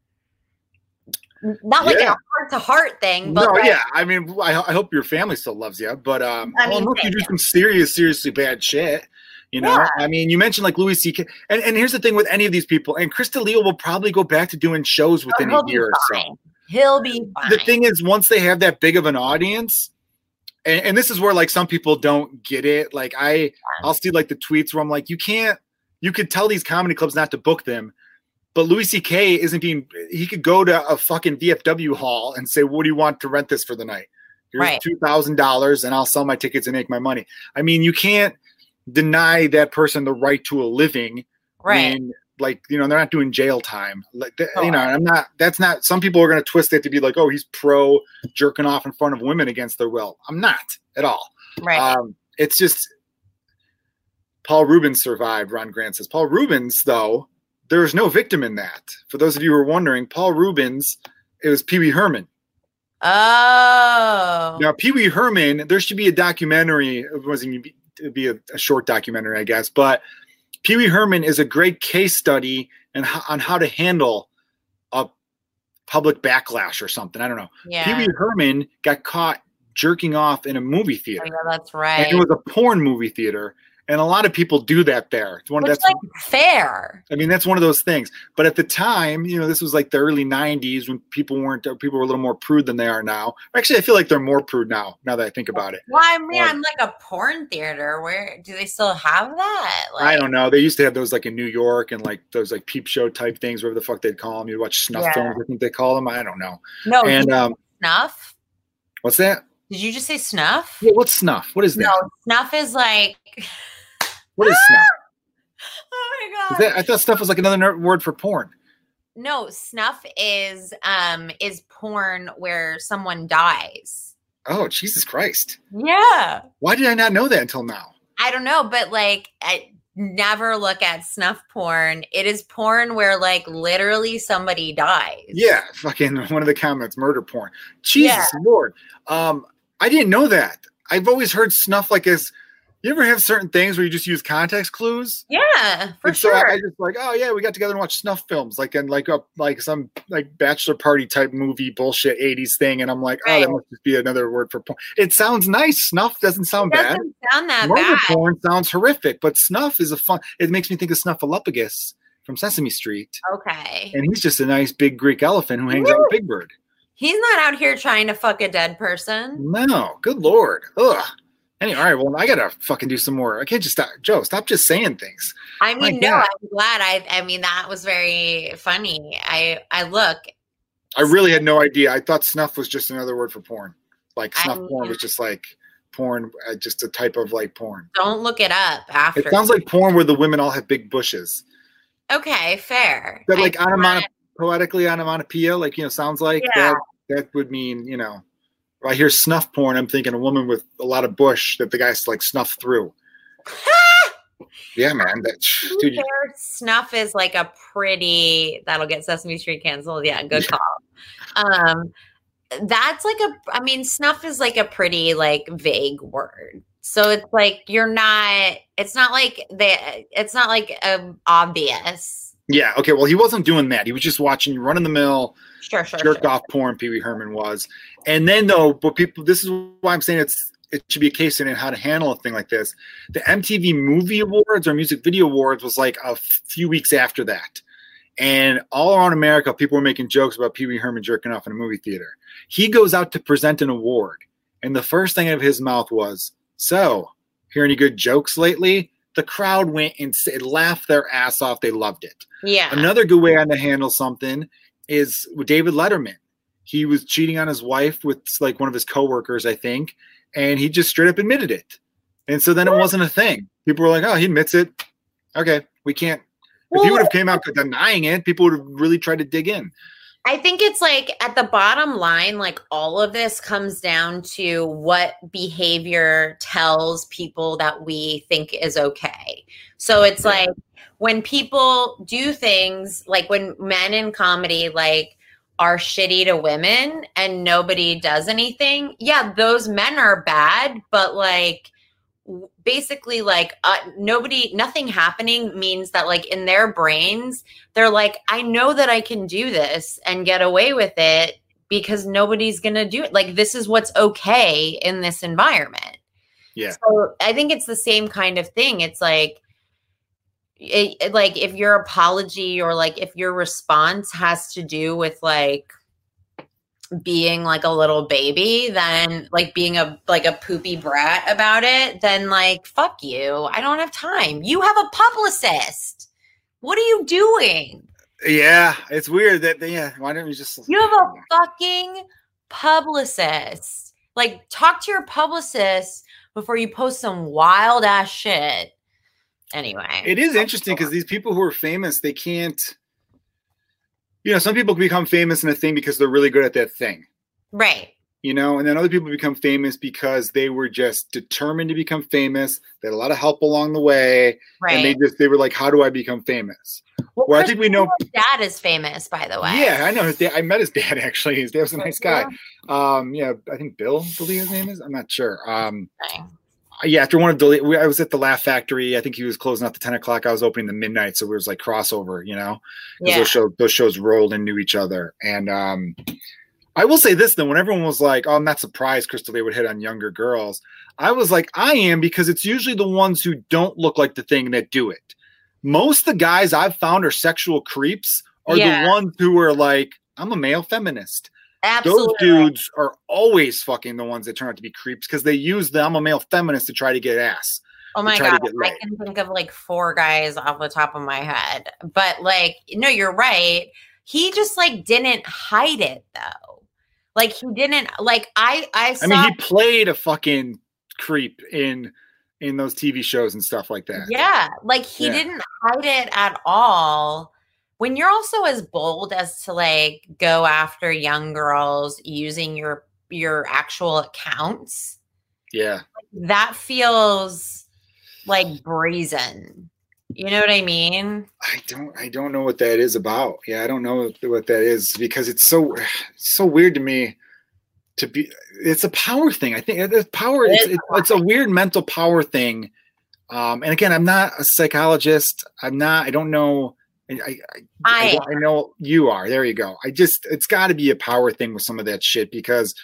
not like yeah. a heart to heart thing. But no, like, yeah. I mean, I, I, hope your family still loves you, but um, I mean, well, you do some serious, seriously bad shit. You know, yeah. I mean, you mentioned like Louis C.K. And, and here's the thing with any of these people, and Chris D'Elia will probably go back to doing shows oh, within oh, a year or so. He'll be fine. The thing is, once they have that big of an audience, and, and this is where like some people don't get it. Like I, I'll see like the tweets where I'm like, you can't, you could tell these comedy clubs not to book them but Louis C.K. isn't being. He could go to a fucking VFW hall and say, "What do you want to rent this for the night? Here's right. two thousand dollars, and I'll sell my tickets and make my money." I mean, you can't deny that person the right to a living. Right. When, like you know, they're not doing jail time. Like oh, you know, I'm not. That's not. Some people are going to twist it to be like, "Oh, he's pro jerking off in front of women against their will." I'm not at all. Right. Um, it's just Paul Reubens survived. Ron Grant says Paul Reubens, though there is no victim in that. For those of you who are wondering, Paul Reubens, it was Pee Wee Herman. Oh. Now, Pee Wee Herman, there should be a documentary. It wasn't be, it'd be a, a, short documentary, I guess. But Pee Wee Herman is a great case study and on how to handle a public backlash or something. I don't know. Yeah. Pee Wee Herman got caught jerking off in a movie theater. Oh, yeah, that's right. And it was a porn movie theater and a lot of people do that there. It's one Which, that's like fair. I mean, that's one of those things. But at the time, you know, this was like the early '90s when people weren't people were a little more prude than they are now. Actually, I feel like they're more prude now. Now that I think about it. Well, I mean, I'm like a porn theater. Where do they still have that? Like, I don't know. They used to have those like in New York and like those like peep show type things, whatever the fuck they'd call them. You watch snuff yeah. films. I think they call them. I don't know. No, and um, snuff. What's that? Did you just say snuff? Yeah, what's snuff? What is that? No, snuff is like. What is snuff? oh my god! That, I thought snuff was like another word for porn. No, snuff is um is porn where someone dies. Oh Jesus Christ! Yeah. Why did I not know that until now? I don't know, but like I never look at snuff porn. It is porn where like literally somebody dies. Yeah, fucking one of the comments, murder porn. Jesus yeah. Lord. Um, I didn't know that. I've always heard snuff like as You ever have certain things where you just use context clues? Yeah, for And so sure. I, I just like, oh yeah, we got together and watched snuff films, like and like a like some like bachelor party type movie bullshit '80s thing, and I'm like, oh, that must just be another word for porn. It sounds nice. Snuff doesn't sound it bad. doesn't sound that Murder bad. porn sounds horrific, but snuff is a fun. It makes me think of Snuffleupagus from Sesame Street, Okay. and he's just a nice big Greek elephant who hangs out with Big Bird. He's not out here trying to fuck a dead person. No, good lord. Ugh. Anyway, all right. Well, I gotta fucking do some more. I can't just stop. Joe, stop just saying things. I mean, no, God. I'm glad. I I mean, that was very funny. I I look. I really had no idea. I thought snuff was just another word for porn. Like I snuff porn was just like porn, uh, just a type of like porn. Don't look it up after. It sounds like porn where the women all have big bushes. okay, fair. But like wanna- onomatopoeia, like you know, sounds like Yeah. that. That would mean you know. I hear snuff porn, I'm thinking a woman with a lot of bush that the guys like snuff through. Yeah, man. That dude, you- Snuff is like a pretty that'll get Sesame Street canceled. Yeah, good Yeah. call. Um that's like a I mean, snuff is like a pretty like vague word. So it's like you're not it's not like they it's not like um obvious. yeah. Okay. Well, he wasn't doing that. He was just watching run in the mill Sure, sure. jerk sure. off porn Pee Wee Herman was. And then though, but people this is why I'm saying it's it should be a case in how to handle a thing like this. The MTV Movie Awards or Music Video Awards was like a few weeks after that. And all around America, people were making jokes about Pee Wee Herman jerking off in a movie theater. He goes out to present an award, and the first thing out of his mouth was, "So, hear any good jokes lately?" The crowd went and laughed their ass off. They loved it. Yeah. Another good way on to handle something is with David Letterman. He was cheating on his wife with like one of his coworkers, I think, and he just straight up admitted it. And so then it wasn't a thing. People were like, "Oh, he admits it. Okay, we can't." If he would have came out denying it, people would have really tried to dig in. I think it's like at the bottom line, like all of this comes down to what behavior tells people that we think is okay. So it's like when people do things like when men in comedy like are shitty to women and nobody does anything. Yeah, those men are bad, but like basically like uh, nobody nothing happening means that like in their brains they're like, I know that I can do this and get away with it because nobody's going to do it. Like, this is what's okay in this environment. Yeah. So I think it's the same kind of thing. It's like, it, like if your apology or like if your response has to do with like being like a little baby then like being a like a poopy brat about it then like fuck you. I don't have time. You have a publicist. What are you doing? Yeah, it's weird that yeah. Why don't you just you have a fucking publicist. Like talk to your publicist before you post some wild ass shit anyway It is interesting because these people who are famous, they can't. You know, some people become famous in a thing because they're really good at that thing. right. You know and then other people become famous because they were just determined to become famous they had a lot of help along the way right and they just they were like how do i become famous? Well, well, I think we know- dad is famous by the way. Yeah i know his dad i met his dad actually his dad was a nice guy. Um yeah i think bill believe his name is? I'm not sure. Um Okay. Yeah after one of the we- i was at the laugh factory i think he was closing out the 10 o'clock i was opening the midnight so it was like crossover you know, yeah those shows those shows rolled into each other. And um I will say this though, when everyone was like, "Oh, I'm not surprised Chris D'Elia would hit on younger girls," I was like, "I am," because it's usually the ones who don't look like the thing that do it. Most of the guys I've found are sexual creeps, are Yeah. the ones who are like, "I'm a male feminist." Absolutely Those dudes are always fucking the ones that turn out to be creeps because they use the "I'm a male feminist" to try to get ass. Oh my god, I can think of like four guys off the top of my head. But like, no, you're right. He just like didn't hide it though. Like he didn't like I I saw I mean, he played a fucking creep in in those TV shows and stuff like that. Yeah, like he Yeah. didn't hide it at all. When you're also as bold as to like go after young girls using your your actual accounts, Yeah. that feels like brazen. You know what I mean? I don't I don't know what that is about. Yeah, I don't know what that is because it's so it's so weird to me to be it's a power thing i think it's power It it's, it's, it's a weird mental power thing um and again i'm not a psychologist i'm not i don't know i i, I, I know you are there you go i just it's got to be a power thing with some of that shit because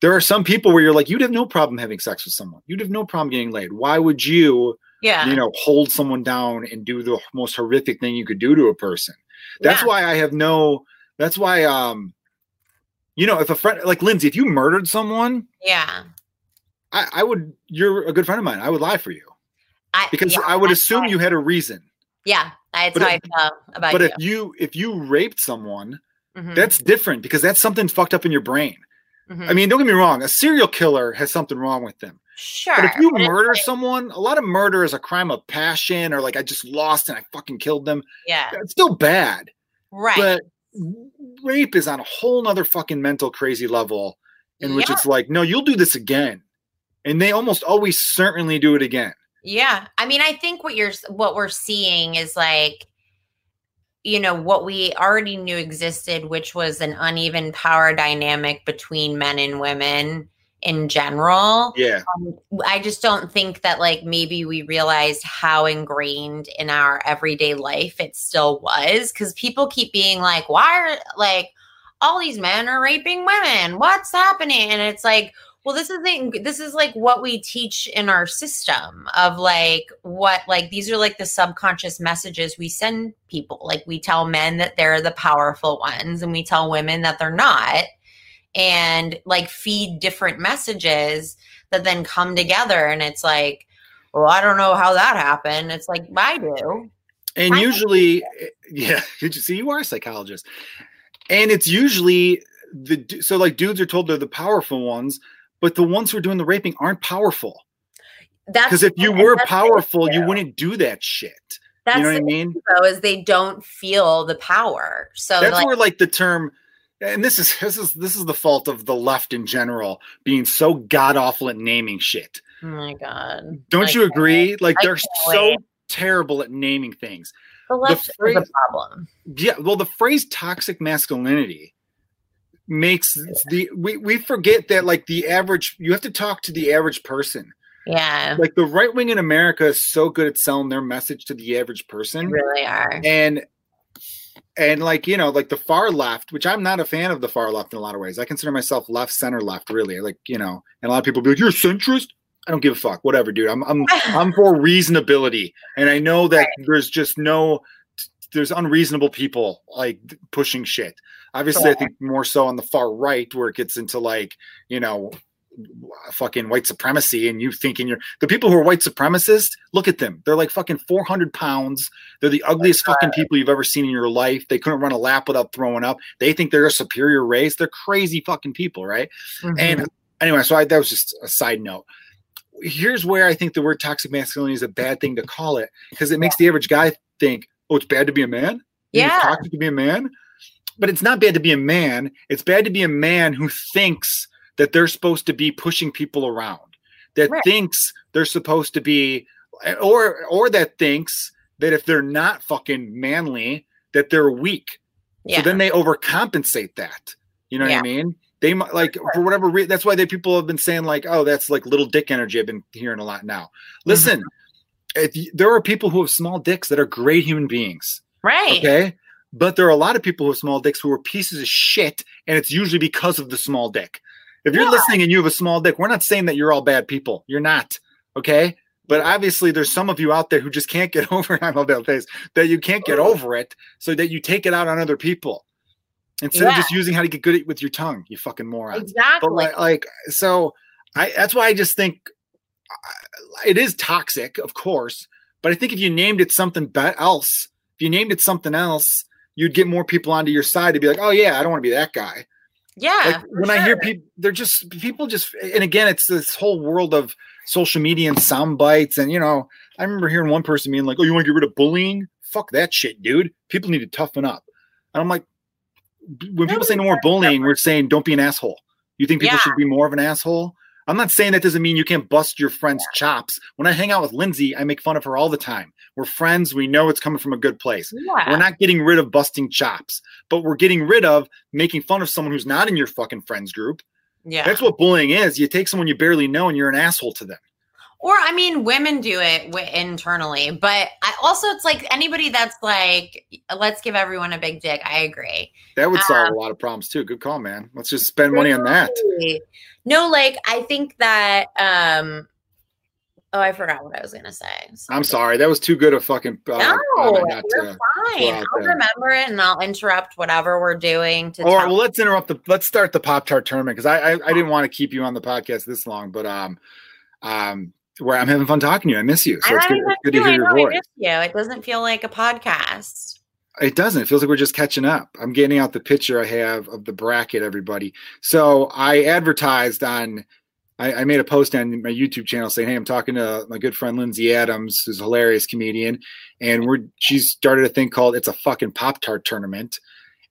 there are some people where you're like you'd have no problem having sex with someone you'd have no problem getting laid why would you yeah. you know hold someone down and do the most horrific thing you could do to a person that's yeah. why i have no that's why um you know if a friend like lindsay if you murdered someone yeah. I, I would. You're a good friend of mine. I would lie for you I, because yeah, I would assume why- you had a reason. Yeah, that's But how if- I felt about But you. if you if you raped someone, Mhm, that's different because that's something fucked up in your brain. mhm. I mean, don't get me wrong. A serial killer has something wrong with them. sure. But if you but murder like- someone, a lot of murder is a crime of passion or like I just lost and I fucking killed them. yeah, It's still bad. right. But rape is on a whole nother fucking mental crazy level in which Yeah. it's like, no, you'll do this again. And they almost always certainly do it again. Yeah. I mean, I think what you're what we're seeing is like you know what we already knew existed which was an uneven power dynamic between men and women in general. Yeah. Um, I just don't think that like maybe we realized how ingrained in our everyday life it still was cuz people keep being like why are like all these men are raping women. What's happening? And it's like well this is the, this is like what we teach in our system of like what like these are like the subconscious messages we send people. Like we tell men that they're the powerful ones and we tell women that they're not and like feed different messages that then come together and it's like well i don't know how that happened. It's like i do. And I usually, eh, yeah, Did you see, you are a psychologist, and it's usually the so like dudes are told they're the powerful ones, but the ones who are doing the raping aren't powerful. that's Because if you were powerful, you wouldn't do that shit. that's you know what I the mean? though is they don't feel the power so That's like where like the term, and this is this is this is the fault of the left in general being so god awful at naming shit. oh my god Don't Like, you agree? Like I they're so wait. terrible at naming things. the left is phrase- a problem Yeah, well, the phrase toxic masculinity makes the we, we forget that like the average you have to talk to the average person. yeah Like the right wing in America is so good at selling their message to the average they person. really are And and like you know, like the far left, which I'm not a fan of the far left in a lot of ways. I consider myself left center left, really. Like, you know, and a lot of people be like, You're a centrist? I don't give a fuck. Whatever, dude. I'm I'm I'm for reasonability. And I know that there's just no there's unreasonable people like pushing shit. Obviously, I think more so on the far right where it gets into like, you know, fucking white supremacy and you thinking you're the people who are white supremacists, look at them. They're like fucking 400 pounds. They're the ugliest fucking people you've ever seen in your life. They couldn't run a lap without throwing up. They think they're a superior race. They're crazy fucking people, right? Mhm. And anyway, so I, that was just a side note. Here's where I think the word toxic masculinity is a bad thing to call it because it makes the average guy think, oh, it's bad to be a man? Yeah. toxic to be a man? But it's not bad to be a man. It's bad to be a man who thinks that they're supposed to be pushing people around, that Right. thinks they're supposed to be, or or that thinks that if they're not fucking manly, that they're weak. yeah So then they overcompensate that. You know what I mean? They might like for whatever reason. That's why they people have been saying like, "Oh, that's like little dick energy." I've been hearing a lot now. Mm-hmm. Listen, if you, there are people who have small dicks that are great human beings. right Okay, but there are a lot of people who have small dicks who are pieces of shit, and it's usually because of the small dick. If you're Yeah. listening and you have a small dick, we're not saying that you're all bad people. You're not. Okay. But obviously, there's some of you out there who just can't get over it. I love that face that you can't get over it, so that you take it out on other people instead of just using how to get good with your tongue. You fucking moron. exactly But like, like, so, I that's why I just think it is toxic, of course. But I think if you named it something else, if you named it something else, you'd get more people onto your side to be like, oh yeah, I don't want to be that guy. yeah Like when I hear people, they're just people just, and again, it's this whole world of social media and sound bites, and you know, I remember hearing one person being like, "Oh, you want to get rid of bullying? Fuck that shit, dude. People need to toughen up." And I'm like, when people say no more bullying, we're saying don't be an asshole. You think people Yeah. should be more of an asshole? I'm not saying that doesn't mean you can't bust your friend's chops. When I hang out with Lindsay, I make fun of her all the time. We're friends. We know it's coming from a good place. yeah We're not getting rid of busting chops, but we're getting rid of making fun of someone who's not in your fucking friends group Yeah. That's what bullying is. You take someone you barely know and you're an asshole to them. Or I mean, women do it w- internally, but I also it's like anybody that's like, let's give everyone a big dick. I agree. That would solve Um, a lot of problems too. Good call, man. Let's just spend money on that. No, like I think that. um Oh, I forgot what I was gonna say. I'm sorry. That was too good a fucking. Uh, No, you're to- fine. I'll there. remember it and I'll interrupt whatever we're doing to All right, well, let's interrupt the. Let's start the Pop Tart tournament because I, I I didn't want to keep you on the podcast this long, but um um where I'm having fun talking to you. I miss you, so I it's good, it's good to hear your voice. miss you. It doesn't feel like a podcast. It doesn't. It feels like we're just catching up. I'm getting out the picture I have of the bracket, everybody. So I advertised on. I, I made a post on my YouTube channel saying, "Hey, I'm talking to my good friend Lindsay Adams, who's a hilarious comedian, and we're she's started a thing called it's a fucking Pop Tart tournament."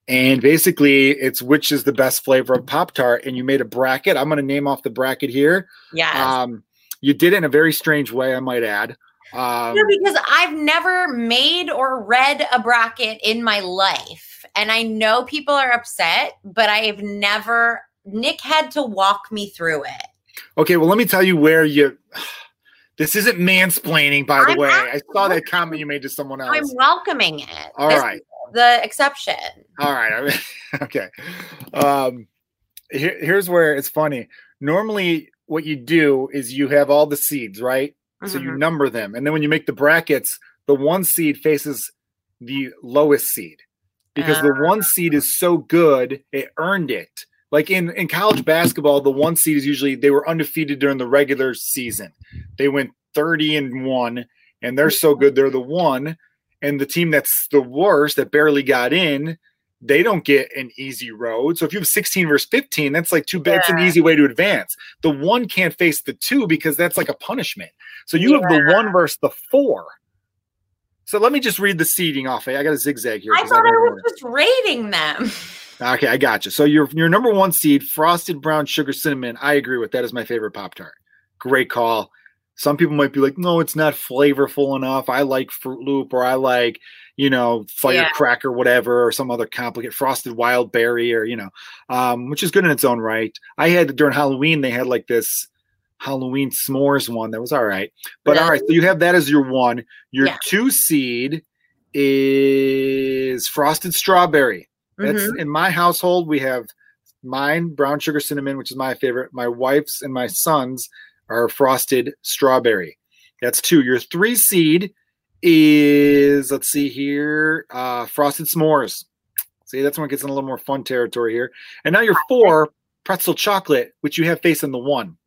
And basically, it's which is the best flavor of Pop Tart. And you made a bracket. I'm going to name off the bracket here. Yeah. Um, you did it in a very strange way, I might add. Um, No, because I've never made or read a bracket in my life. And I know people are upset, but I've never, Nick had to walk me through it. Okay, well, let me tell you where you. This isn't mansplaining, by the I'm way. I saw that comment you made to someone else. I'm welcoming it. All This right, the exception. all right. I mean, okay. Um, here, here's where it's funny. Normally, what you do is you have all the seeds, right? So you Mhm. number them, and then when you make the brackets, the one seed faces the lowest seed because the Ah. one seed is so good it earned it. Like in in college basketball, the one seed is usually they were undefeated during the regular season. They went thirty and one, and they're so good they're the one. And the team that's the worst that barely got in, they don't get an easy road. So if you have 16 versus 15, that's like too bad. It's an easy way to advance. The one can't face the two because that's like a punishment. So you have the one versus the four. So let me just read the seeding off. I got a zigzag here. I thought got I was just rating them. Okay, I got you. So your your number one seed, frosted brown sugar cinnamon. I agree with that. Is my favorite pop tart. Great call. Some people might be like, no, it's not flavorful enough. I like Fruit Loop, or I like, you know, Firecracker, whatever, or some other complicated frosted wild berry, or you know, um, which is good in its own right. I had during Halloween, they had like this Halloween s'mores one that was all right. But all right, so you have that as your one. Your Yeah. two seed is frosted strawberry. That's Mhm. in my household. We have mine, brown sugar cinnamon, which is my favorite. My wife's and my son's are frosted strawberry. That's two. Your three seed is let's see here, uh, frosted s'mores. See, that's when it gets in a little more fun territory here. And now your four, pretzel chocolate, which you have facing the one.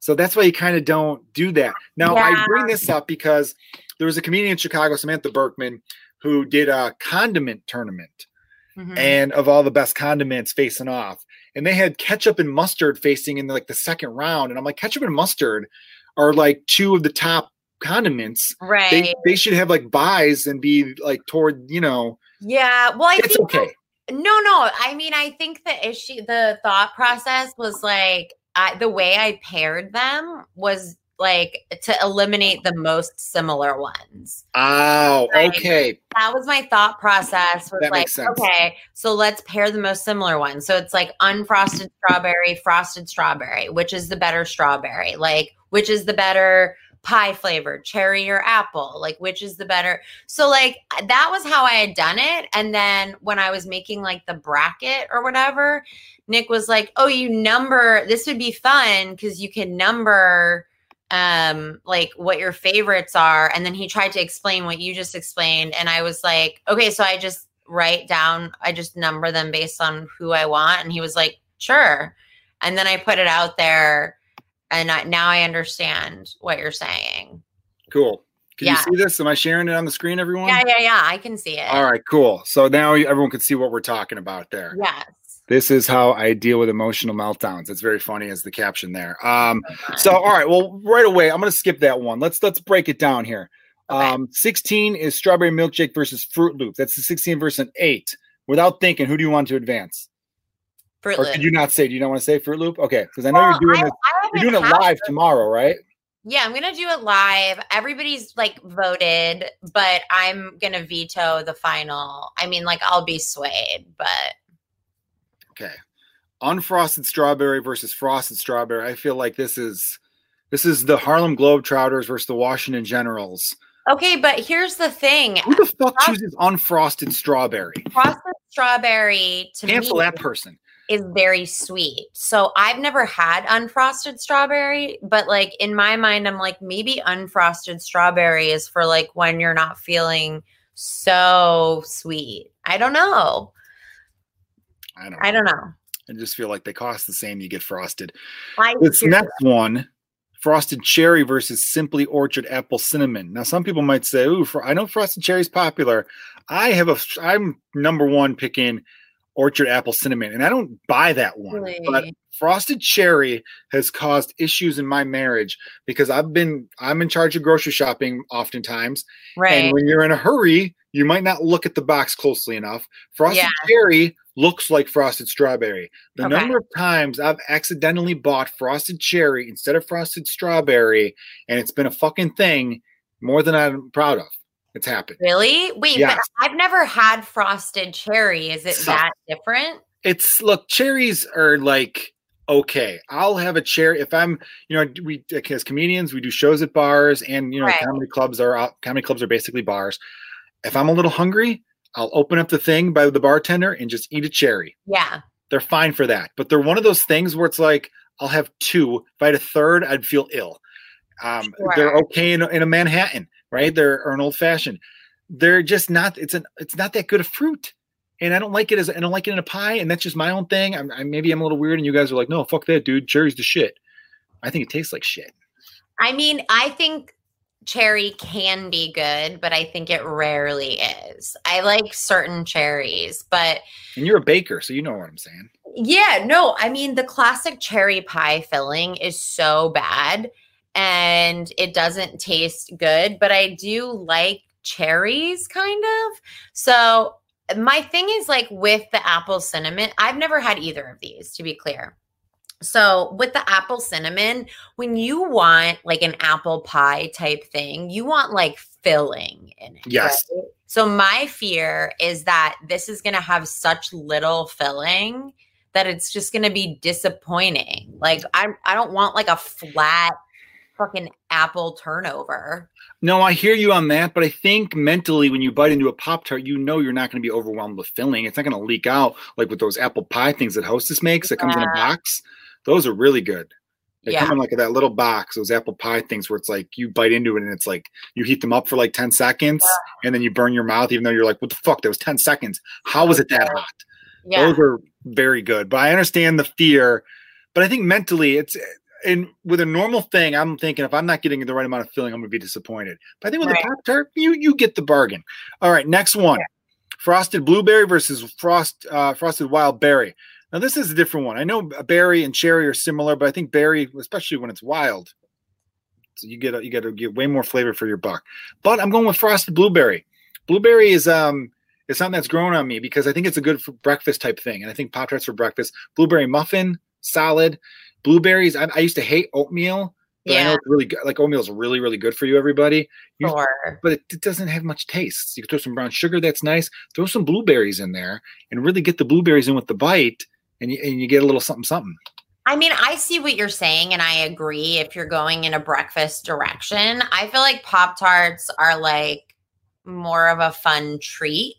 So that's why you kind of don't do that. Now I bring this up because there was a comedian in Chicago, Samantha Berkman, who did a condiment tournament Mhm. and of all the best condiments facing off. And they had ketchup and mustard facing in like the second round. And I'm like, ketchup and mustard are like two of the top condiments. right. They they should have like buys and be like toward, you know, yeah. Well, I it's think okay. No, no. I mean, I think the issue, the thought process was like I, the way I paired them was like to eliminate the most similar ones. Oh, Right. okay. That was my thought process. Was That like, makes sense. okay, so let's pair the most similar ones. So it's like unfrosted strawberry, frosted strawberry. Which is the better strawberry? Like, which is the better pie flavor, cherry or apple? Like, which is the better? So like that was how I had done it. And then when I was making like the bracket or whatever, Nick was like, "Oh, you number. This would be fun because you can number." Um like what your favorites are and then he tried to explain what you just explained and i was like okay so i just write down i just number them based on who i want and he was like sure and then i put it out there and I, now i understand what you're saying Cool. Can Yeah. you see this? Am I sharing it on the screen, everyone? yeah yeah yeah i can see it All right, cool. So now everyone can see what we're talking about there. yes This is how I deal with emotional meltdowns. It's very funny as the caption there. Um, So all right, well, right away, I'm gonna skip that one. Let's let's break it down here. Okay. Um, 16 is strawberry milkshake versus Fruit Loop. That's the 16 versus an eight. Without thinking, who do you want to advance? Fruit Or Loop. could you not say? Do you not want to say Fruit Loop? Okay, because I know Well, you're doing I- it. I You're doing it live tomorrow, right? Yeah, I'm gonna do it live. Everybody's like voted, but I'm gonna veto the final. I mean, like I'll be swayed, but Okay. unfrosted strawberry versus frosted strawberry. I feel like this is this is the Harlem Globetrotters versus the Washington Generals. Okay, but here's the thing. Who the fuck chooses unfrosted strawberry? Frosted strawberry to Cancel me that person. is very sweet. So I've never had unfrosted strawberry, but like in my mind, I'm like, maybe unfrosted strawberry is for like when you're not feeling so sweet. I don't know. I don't. I don't know. I just feel like they cost the same. You get frosted. I This next one, frosted cherry versus simply orchard apple cinnamon. Now, some people might say, "Ooh, fr- I know frosted cherry is popular." I have a. I'm number one picking orchard apple cinnamon, and I don't buy that one. But frosted cherry has caused issues in my marriage because I've been I'm in charge of grocery shopping oftentimes, right. and when you're in a hurry, you might not look at the box closely enough. Frosted Yeah. cherry looks like frosted strawberry. The Okay. number of times I've accidentally bought frosted cherry instead of frosted strawberry, and it's been a fucking thing more than I'm proud of. It's happened. Really? Wait, Yes. but I've never had frosted cherry. Is it So- that different? It's look, cherries are like okay. I'll have a cherry if I'm, you know, we as comedians we do shows at bars, and you know, Right. comedy clubs are uh, comedy clubs are basically bars. If I'm a little hungry, I'll open up the thing by the bartender and just eat a cherry. Yeah. they're fine for that. But they're one of those things where it's like, I'll have two. If I had a third, I'd feel ill. Um, They're okay in, a- in a Manhattan, right? They're an old fashioned. They're just not. It's an. It's not that good of fruit, and I don't like it as. I don't like it in a pie, and that's just my own thing. I'm, I, maybe I'm a little weird, and you guys are like, no, fuck that, dude. Cherry's the shit. I think it tastes like shit. I mean, I think cherry can be good, but I think it rarely is. I like certain cherries, but And you're a baker, so you know what I'm saying. yeah, no, I mean, the classic cherry pie filling is so bad and it doesn't taste good, but I do like cherries kind of. So, my thing is like with the apple cinnamon, I've never had either of these to be clear. So, with the apple cinnamon, when you want like an apple pie type thing, you want like filling in it. Yes. right? So, my fear is that this is going to have such little filling that it's just going to be disappointing. Like, I, I don't want like a flat fucking apple turnover. No, I hear you on that, but I think mentally when you bite into a Pop Tart, you know you're not going to be overwhelmed with filling. It's not going to leak out like with those apple pie things that Hostess makes that comes in a box. Those are really good. They Yeah. come in like that little box, those apple pie things where it's like you bite into it and it's like you heat them up for like 10 seconds and then you burn your mouth, even though you're like, what the fuck? That was 10 seconds. How was it that hot? Yeah. Those are very good. But I understand the fear. But I think mentally it's and with a normal thing, I'm thinking if I'm not getting the right amount of filling, I'm gonna be disappointed. But I think with Right. the Pop Tart, you you get the bargain. All right, next one. Frosted blueberry versus frost uh, frosted wild berry. Now this is a different one. I know berry and cherry are similar, but I think berry, especially when it's wild, so you get a, you get to get way more flavor for your buck. But I'm going with frosted blueberry. Blueberry is um is something that's grown on me because I think it's a good for breakfast type thing, and I think Pop Tarts for breakfast. Blueberry muffin, solid. Blueberries. I, I used to hate oatmeal, but I know it's really good. Like oatmeal is really really good for you, everybody. You- Sure. But it, it doesn't have much taste. You can throw some brown sugar. That's nice. Throw some blueberries in there, and really get the blueberries in with the bite, and you, and you get a little something something. I mean, I see what you're saying, and I agree if you're going in a breakfast direction. I feel like Pop Tarts are like more of a fun treat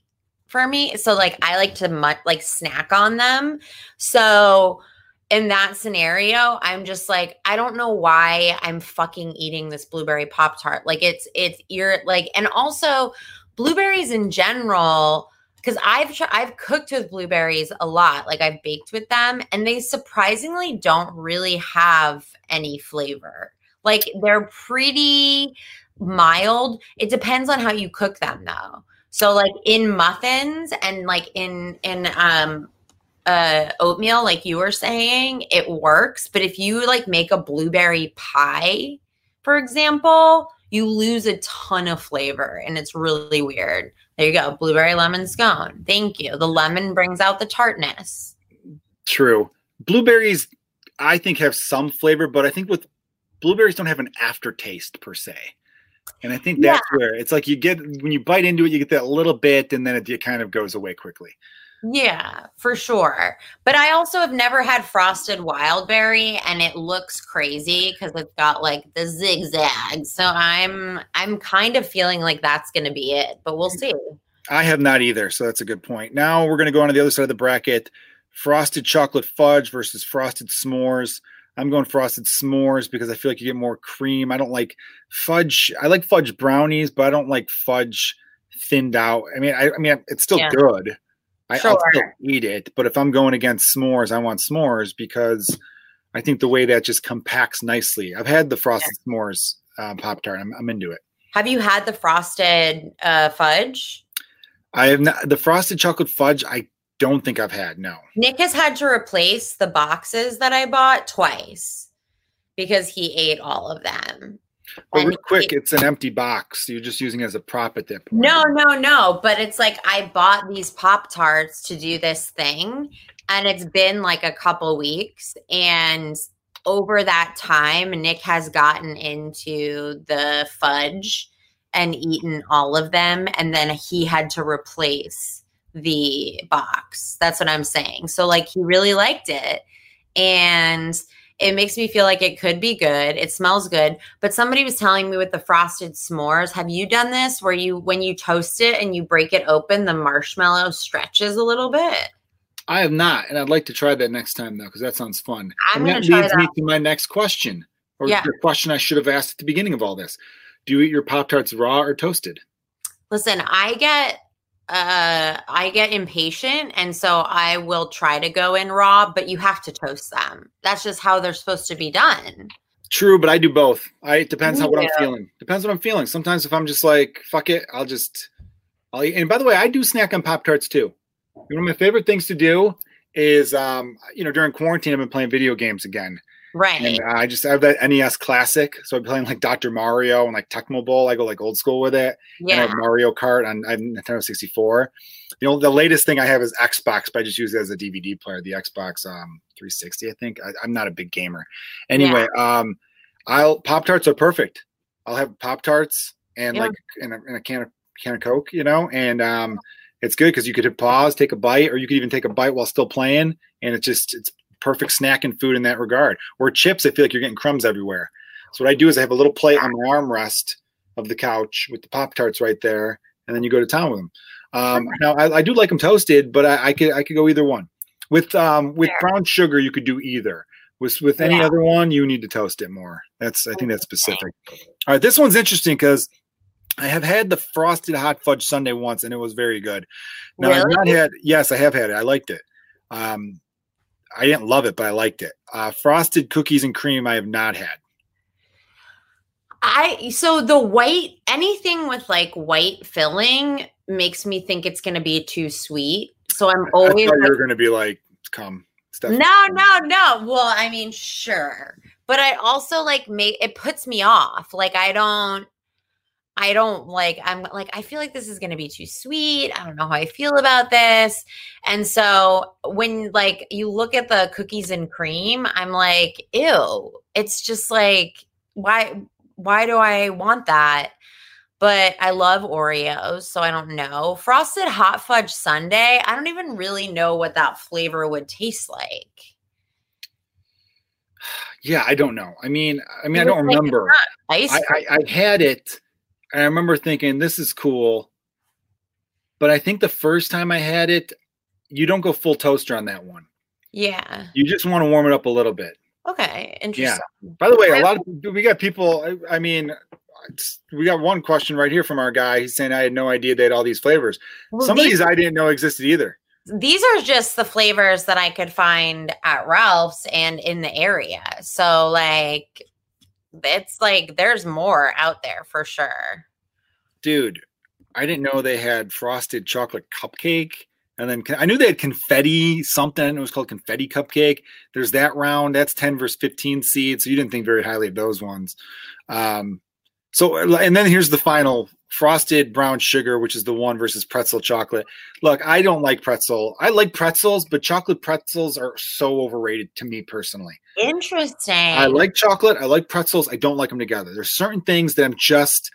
for me. So, like, I like to mu- like snack on them. So, in that scenario, I'm just like, I don't know why I'm fucking eating this blueberry Pop Tart. Like, it's, it's, you're like, and also blueberries in general because I've tr- I've cooked with blueberries a lot. Like I've baked with them, and they surprisingly don't really have any flavor. Like they're pretty mild. It depends on how you cook them, though. So like in muffins and like in in um uh oatmeal, like you were saying, it works. But if you like make a blueberry pie, for example, you lose a ton of flavor, and it's really weird. There you go. Blueberry lemon scone. Thank you. The lemon brings out the tartness. True. Blueberries, I think, have some flavor, but I think with blueberries don't have an aftertaste per se. And I think that's where it's like you get when you bite into it, you get that little bit, and then it, it kind of goes away quickly. Yeah, for sure. But I also have never had frosted wildberry and it looks crazy because it's got like the zigzag. So I'm I'm kind of feeling like that's gonna be it, but we'll see. I have not either, so that's a good point. Now we're gonna go on to the other side of the bracket. Frosted chocolate fudge versus frosted s'mores. I'm going frosted s'mores because I feel like you get more cream. I don't like fudge. I like fudge brownies, but I don't like fudge thinned out. I mean, I, I mean, it's still Yeah. good. I, Sure. I'll still eat it, but if I'm going against s'mores, I want s'mores because I think the way that just compacts nicely. I've had the frosted s'mores uh, pop tart. I'm, I'm into it. Have you had the frosted uh, fudge? I have not the frosted chocolate fudge. I don't think I've had. No. Nick has had to replace the boxes that I bought twice because he ate all of them. But real quick, it's an empty box. You're just using it as a prop at that point. No, no, no. But it's like I bought these Pop Tarts to do this thing, and it's been like a couple weeks. And over that time, Nick has gotten into the fudge and eaten all of them. And then he had to replace the box. That's what I'm saying. So, like, he really liked it. And it makes me feel like it could be good. It smells good. But somebody was telling me with the frosted s'mores, have you done this where you, when you toast it and you break it open, the marshmallow stretches a little bit? I have not, and I'd like to try that next time though, because that sounds fun. I'm and that leads that. me to my next question, or Yeah. the question I should have asked at the beginning of all this: Do you eat your pop tarts raw or toasted? Listen, I get uh I get impatient and so I will try to go in raw, but you have to toast them. That's just how they're supposed to be done. True, but I do both. I it depends how what I'm feeling. Depends what I'm feeling. Sometimes if I'm just like fuck it, I'll just I'll eat. And by the way, I do snack on pop tarts too. One of my favorite things to do is um you know during quarantine I've been playing video games again. Right. And I just I have that NES classic, so I'm playing like Dr. Mario and like Tecmo Bowl. I go like old school with it. And I yeah. have Mario Kart on have Nintendo 64. You know, the latest thing I have is Xbox, but I just use it as a DVD player, the Xbox um 360, I think. I, I'm not a big gamer. Anyway, um I'll Pop Tarts are perfect. I'll have Pop Tarts and Yeah. like in a, a can of can of Coke, you know, and um it's good because you could hit pause, take a bite, or you could even take a bite while still playing, and it's just it's perfect snack and food in that regard. Or chips, I feel like you're getting crumbs everywhere. So what I do is I have a little plate on my armrest of the couch with the Pop Tarts right there, and then you go to town with them. Um, now I, I do like them toasted, but I, I could I could go either one. With um with brown sugar, you could do either. With with any Yeah. other one, you need to toast it more. That's I think that's specific. All right, this one's interesting because I have had the frosted hot fudge sundae once, and it was very good. Now I've not had. Yes, I have had it. I liked it. Um, I didn't love it, but I liked it. Uh, frosted cookies and cream, I have not had. I so the white anything with like white filling makes me think it's going to be too sweet. So I'm always you're going to be like, "Come, Steph." no, no, no. Well, I mean, sure, but I also like make it puts me off. Like I don't, I don't like. I'm like I feel like this is going to be too sweet. I don't know how I feel about this. And so when like you look at the cookies and cream, I'm like, ew. It's just like why why do I want that? But I love Oreos, so I don't know. Frosted hot fudge sundae, I don't even really know what that flavor would taste like. Yeah, I don't know. I mean, I mean, I don't like remember. I. I, I had it, and I remember thinking, "This is cool," but I think the first time I had it, you don't go full toaster on that one. yeah. You just want to warm it up a little bit. Okay. Interesting. Yeah. By the way, a lot of we got people. I, I mean, we got one question right here from our guy. He's saying I had no idea they had all these flavors. Well, Some of these, these I didn't know existed either. these are just the flavors that I could find at Ralph's and in the area. So like it's like there's more out there for sure. Dude, I didn't know they had frosted chocolate cupcake. And then I knew they had confetti something. It was called confetti cupcake. There's that round. That's 10 versus 15 seeds. So you didn't think very highly of those ones. Um, so, and then here's the final frosted brown sugar, which is the one versus pretzel chocolate. Look, I don't like pretzel. I like pretzels, but chocolate pretzels are so overrated to me personally. Interesting. I like chocolate. I like pretzels. I don't like them together. There's certain things that I'm just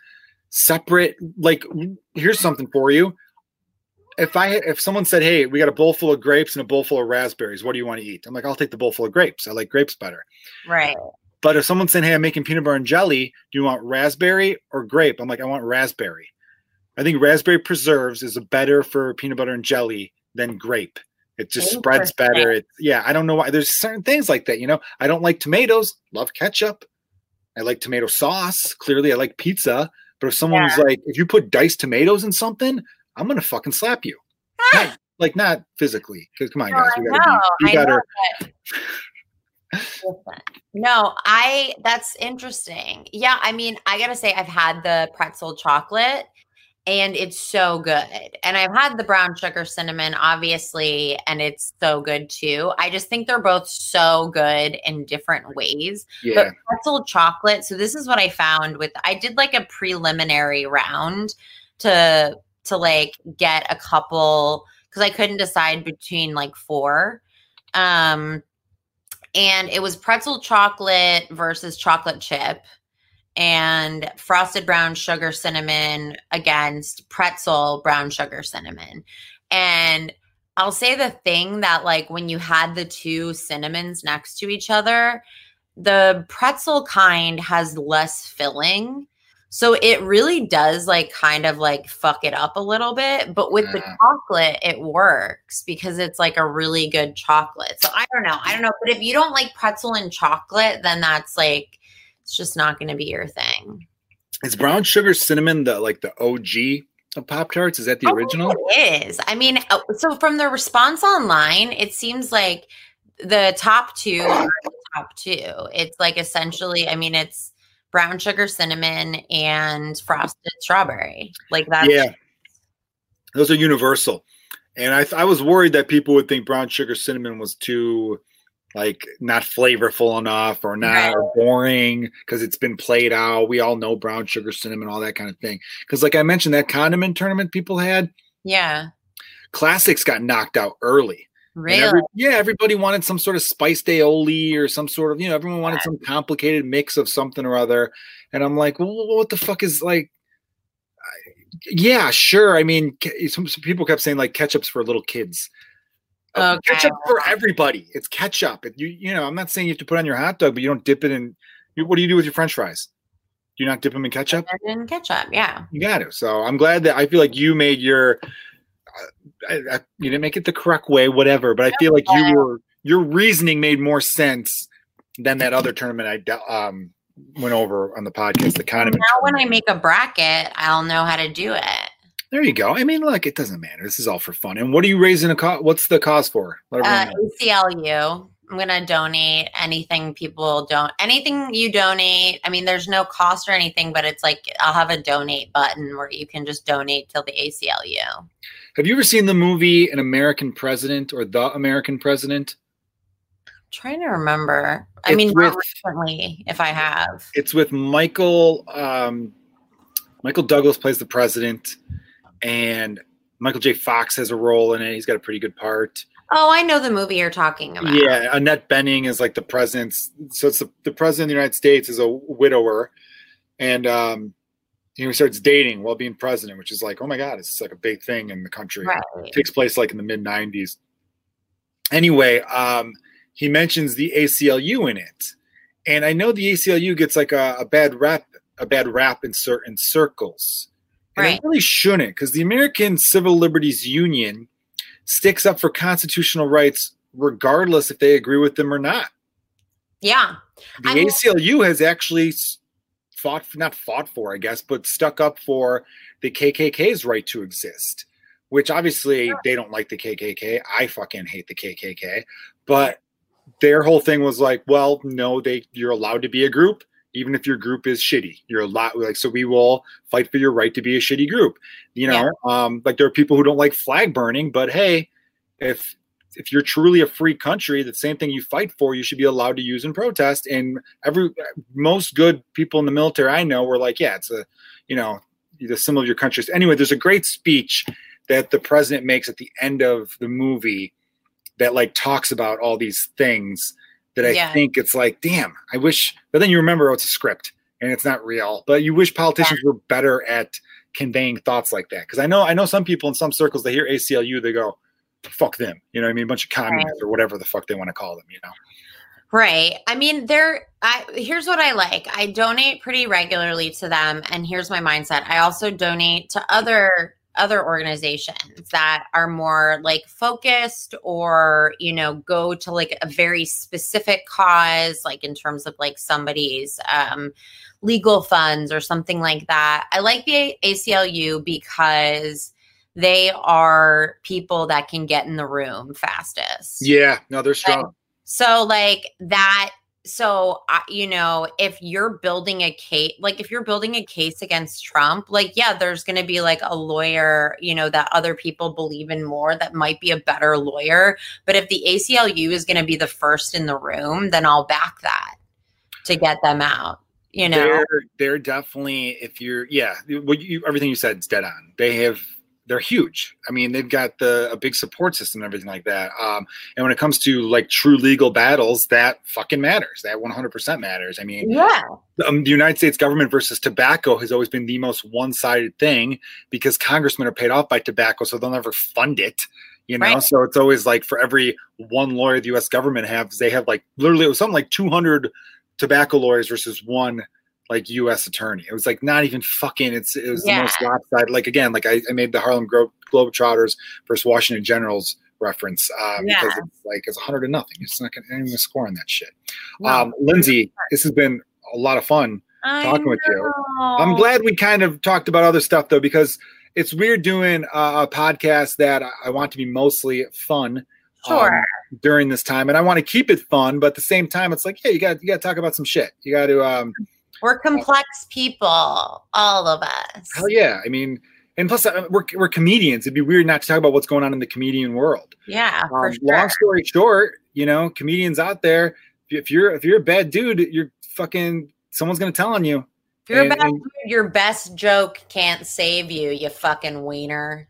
separate. Like, here's something for you. if I if someone said, "Hey, we got a bowl full of grapes and a bowl full of raspberries. What do you want to eat?" I'm like, "I'll take the bowl full of grapes. I like grapes better." Right. But if someone's saying, "Hey, I'm making peanut butter and jelly. Do you want raspberry or grape?" I'm like, "I want raspberry." I think raspberry preserves is better for peanut butter and jelly than grape. It just spreads better. It, yeah, I don't know why. There's certain things like that. You know, I don't like tomatoes. Love ketchup. I like tomato sauce. Clearly, I like pizza. But if someone's yeah. like, if you put diced tomatoes in something, I'm gonna fucking slap you. not, like not physically, because come on, guys, gotta, be, you gotta no, I that's interesting. Yeah, I mean, I gotta say, I've had the pretzel chocolate and it's so good. And I've had the brown sugar cinnamon, obviously, and it's so good too. I just think they're both so good in different ways. Yeah. But pretzel chocolate. So this is what I found with. I did like a preliminary round to to like get a couple because I couldn't decide between like four. Um, and it was pretzel chocolate versus chocolate chip and frosted brown sugar cinnamon against pretzel brown sugar cinnamon. And I'll say the thing that, like, when you had the two cinnamons next to each other, the pretzel kind has less filling. So it really does like kind of like fuck it up a little bit. But with the chocolate, it works because it's like a really good chocolate. So I don't know. I don't know. But if you don't like pretzel and chocolate, then that's like it's just not going to be your thing. Is brown sugar cinnamon the like the OG of Pop Tarts? Is that the oh, original? It is. I mean, uh, so from the response online, it seems like the top two are the top two. It's like essentially, I mean, it's brown sugar cinnamon and frosted strawberry. Like that. Yeah. Those are universal. And I, I was worried that people would think brown sugar cinnamon was too like not flavorful enough or not right. or boring because it's been played out. We all know brown sugar, cinnamon, all that kind of thing. Because like I mentioned, that condiment tournament people had, yeah, classics got knocked out early. Really? Every, yeah, everybody wanted some sort of spiced aioli or some sort of, you know, everyone wanted some complicated mix of something or other. And I'm like, well, what the fuck is like? Yeah, sure. I mean, some, some people kept saying like ketchup's for little kids. Uh, okay. Ketchup for everybody. It's ketchup. you you know, I'm not saying you have to put on your hot dog, but you don't dip it in. You, what do you do with your French fries? Do you not dip them in ketchup? In ketchup, yeah. You got to. So I'm glad that I feel like you made your. I, I, you didn't make it the correct way, whatever. But I feel like you were your reasoning made more sense than that other tournament I um went over on the podcast. The kind of now when I make a bracket, I'll know how to do it. There you go. I mean, look, it doesn't matter. This is all for fun. And what are you raising a cause? What's the cause for? Uh, ACLU. I'm gonna donate anything people don't anything you donate. I mean, there's no cost or anything, but it's like I'll have a donate button where you can just donate till the ACLU. Have you ever seen the movie An American President or The American President? I'm trying to remember. I it's mean, with, recently, if I have. It's with Michael. Um, Michael Douglas plays the president and Michael J. Fox has a role in it. He's got a pretty good part. Oh, I know the movie you're talking about. Yeah, Annette Bening is like the president's. So it's the, the president of the United States is a widower, and um, he starts dating while being president, which is like, oh my god, it's like a big thing in the country. Right. It takes place like in the mid '90s. Anyway, um, he mentions the ACLU in it, and I know the ACLU gets like a, a bad rap, a bad rap in certain circles and right. it really shouldn't, because the American Civil Liberties Union sticks up for constitutional rights regardless if they agree with them or not. Yeah. The I mean, ACLU has actually fought, not fought for, I guess, but stuck up for the KKK's right to exist, which obviously yeah. they don't like the KKK. I fucking hate the KKK. But their whole thing was like, well, no, they you're allowed to be a group even if your group is shitty. You're a lot like so we will fight for your right to be a shitty group. You know, yeah. um, like there are people who don't like flag burning, but hey, if if you're truly a free country, the same thing you fight for, you should be allowed to use in protest. And every most good people in the military I know were like, yeah, it's a you know the symbol of your country. Anyway, there's a great speech that the president makes at the end of the movie that like talks about all these things that I yeah. think it's like, damn, I wish. But then you remember oh, it's a script and it's not real. But you wish politicians yeah. were better at conveying thoughts like that. Because I know I know some people in some circles they hear ACLU, they go, "Fuck them," you know. what I mean, a bunch of communists or whatever the fuck they want to call them, you know. Right. I mean, there. I here's what I like. I donate pretty regularly to them, and here's my mindset. I also donate to other other organizations that are more like focused or you know go to like a very specific cause like in terms of like somebody's um legal funds or something like that i like the aclu because they are people that can get in the room fastest Yeah, no, they're strong. so like that so uh, you know if you're building a case like if you're building a case against Trump like yeah there's going to be like a lawyer you know that other people believe in more that might be a better lawyer but if the ACLU is going to be the first in the room then I'll back that to get them out you know They're they're definitely if you're yeah, what you everything you said is dead on. They have they're huge. I mean, they've got the a big support system and everything like that. Um, and when it comes to like true legal battles, that fucking matters. That 100% matters. I mean, yeah um, the United States government versus tobacco has always been the most one-sided thing because congressmen are paid off by tobacco, so they'll never fund it. You know, Right. so it's always like for every one lawyer the U.S. government has, they have like literally it was something like 200 tobacco lawyers versus one like U.S. attorney. It was like not even fucking. It's it was Yeah. the most lopsided. Like again, like I, I made the Harlem Glo- Globetrotters versus Washington Generals reference uh, because Yeah. it's like it's 100 to nothing. It's not going to anyone score on that shit. No. Um, Lindsay, this has been a lot of fun. I talking with you. I'm glad we kind of talked about other stuff though, because it's weird doing a, a podcast that I- want to be mostly fun sure um, during this time, and I want to keep it fun, but at the same time, it's like, yeah, you got you got to talk about some shit. You got to, um, we're complex people all of us hell yeah. I mean, and plus, uh, we're we're comedians. It'd be weird not to talk about what's going on in the comedian world. yeah for Um, sure Long story short, you know, comedians out there, if you're if you're a bad dude, you're fucking someone's gonna tell on you. If you're And- a bad dude, your best joke can't save you, you fucking wiener.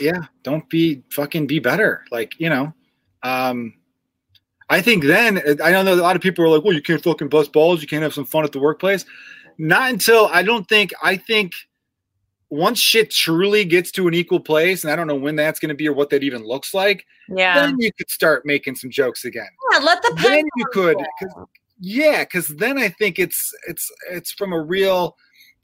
yeah don't be fucking be better like you know um i think then i don't know a lot of people are like well you can't fucking bust balls you can't have some fun at the workplace. Not until i don't think i think once shit truly gets to an equal place and i don't know when that's going to be or what that even looks like Yeah. then you could start making some jokes again. Yeah let the then you could 'cause- yeah because then i think it's it's it's from a real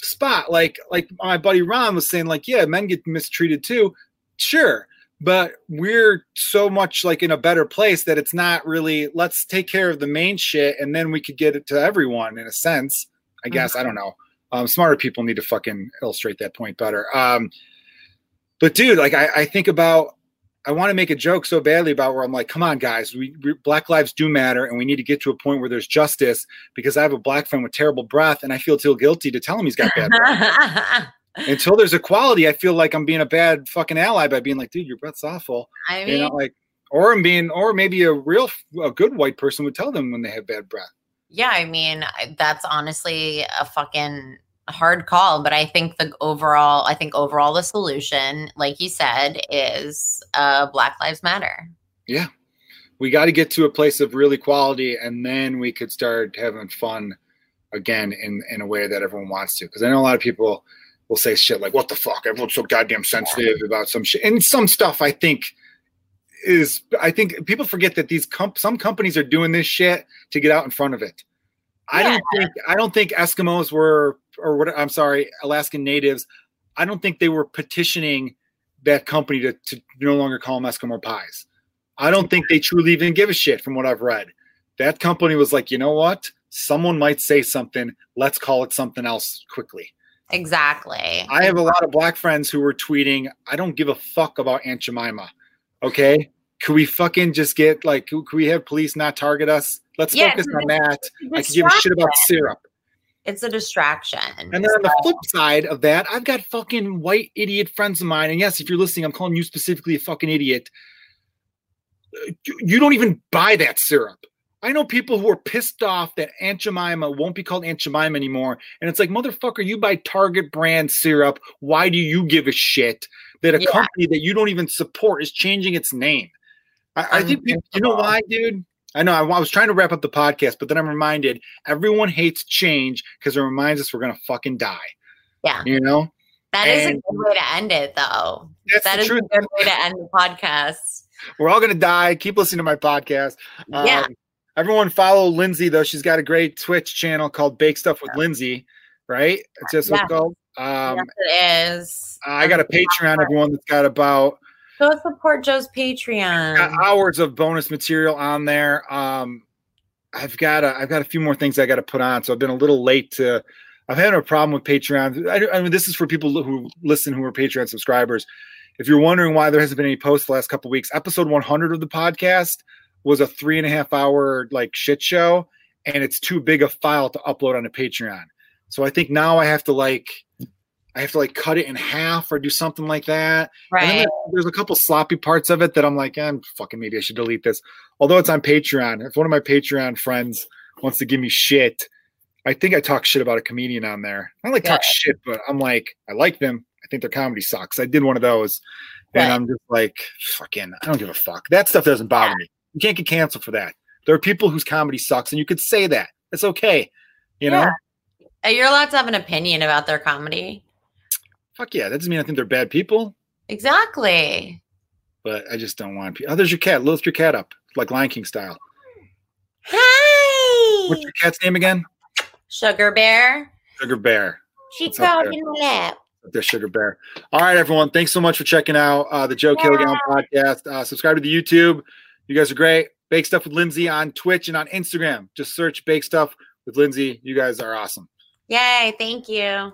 spot. Like like my buddy ron was saying like yeah men get mistreated too. Sure but we're so much like in a better place that it's not really let's take care of the main shit and then we could get it to everyone in a sense i guess i don't know um, smarter people need to fucking illustrate that point better um but dude like i, I think about I want to make a joke so badly about where I'm like, come on, guys, we, we Black lives do matter, and we need to get to a point where there's justice. Because I have a black friend with terrible breath, and I feel too guilty to tell him he's got bad breath. Until there's equality, I feel like I'm being a bad fucking ally by being like, dude, your breath's awful. I You mean, know, like, or I'm being, or maybe a real, a good white person would tell them when they have bad breath. yeah, I mean, that's honestly a fucking hard call, but I think the overall, I think overall the solution, like you said, is uh, Black Lives Matter. Yeah, we got to get to a place of real equality, and then we could start having fun again in in a way that everyone wants to. Because I know a lot of people will say shit like, "What the fuck?" Everyone's so goddamn sensitive about some shit, and some stuff I think is I think people forget that these comp- some companies are doing this shit to get out in front of it. I don't think I don't think Eskimos were or what I'm sorry, Alaskan natives. I don't think they were petitioning that company to, to no longer call them Eskimo pies. I don't think they truly even give a shit from what I've read. That company was like, you know what? Someone might say something. Let's call it something else quickly. Exactly. I have a lot of black friends who were tweeting, I don't give a fuck about Aunt Jemima. Okay. Could we fucking just get like, could could we have police not target us? Let's Yeah, focus on that. I could give a shit about syrup. It's a distraction. And then on the flip side of that, I've got fucking white idiot friends of mine. And yes, if you're listening, I'm calling you specifically a fucking idiot. You, you don't even buy that syrup. I know people who are pissed off that Aunt Jemima won't be called Aunt Jemima anymore. And it's like, motherfucker, you buy Target brand syrup. Why do you give a shit that a Yeah. company that you don't even support is changing its name? I, I think, people, you know why, dude? I know I, I was trying to wrap up the podcast, but then I'm reminded everyone hates change because it reminds us we're gonna fucking die. Yeah. You know? That is And- a good way to end it, though. That's That the is truth. a good way to end the podcast. We're all gonna die. Keep listening to my podcast. Yeah. Um, everyone follow Lindsay though. She's got a great Twitch channel called Bake Stuff with Lindsay. Right? It's just what it's Yeah. called. Um, yes, it is. I got a Patreon. Everyone that's got about Go support Joe's Patreon. got hours of bonus material on there. Um, I've got a, I've got a few more things I got to put on, so I've been a little late to. I've had a problem with Patreon. I, I mean, this is for people who listen who are Patreon subscribers. If you're wondering why there hasn't been any posts the last couple weeks, episode 100 of the podcast was a three and a half hour like shit show, and it's too big a file to upload on a Patreon. So I think now I have to like, I have to like cut it in half or do something like that. And then right. there's a couple sloppy parts of it that I'm like, I'm fucking maybe I should delete this. Although it's on Patreon. If one of my Patreon friends wants to give me shit, I think I talk shit about a comedian on there. I don't like talk shit, but I'm like, I like them. I think their comedy sucks. I did one of those. And Right. I'm just like, fucking, I don't give a fuck. That stuff doesn't bother me. You can't get canceled for that. There are people whose comedy sucks, and you could say that. It's okay. You know? Yeah. Uh, You're allowed to have an opinion about their comedy. Fuck yeah. That doesn't mean I think they're bad people, Exactly. but I just don't want people. Oh, there's your cat. Lift your cat up, like Lion King style. Hi. What's your cat's name again? Sugar Bear. Sugar Bear. She What's crawled in my lap. The Sugar Bear. All right, everyone. Thanks so much for checking out uh, the Joe Kilgallon podcast. Uh, subscribe to the YouTube. You guys are great. Bake Stuff with Lindsay on Twitch and on Instagram. Just search Bake Stuff with Lindsay. You guys are awesome. Yay. Thank you.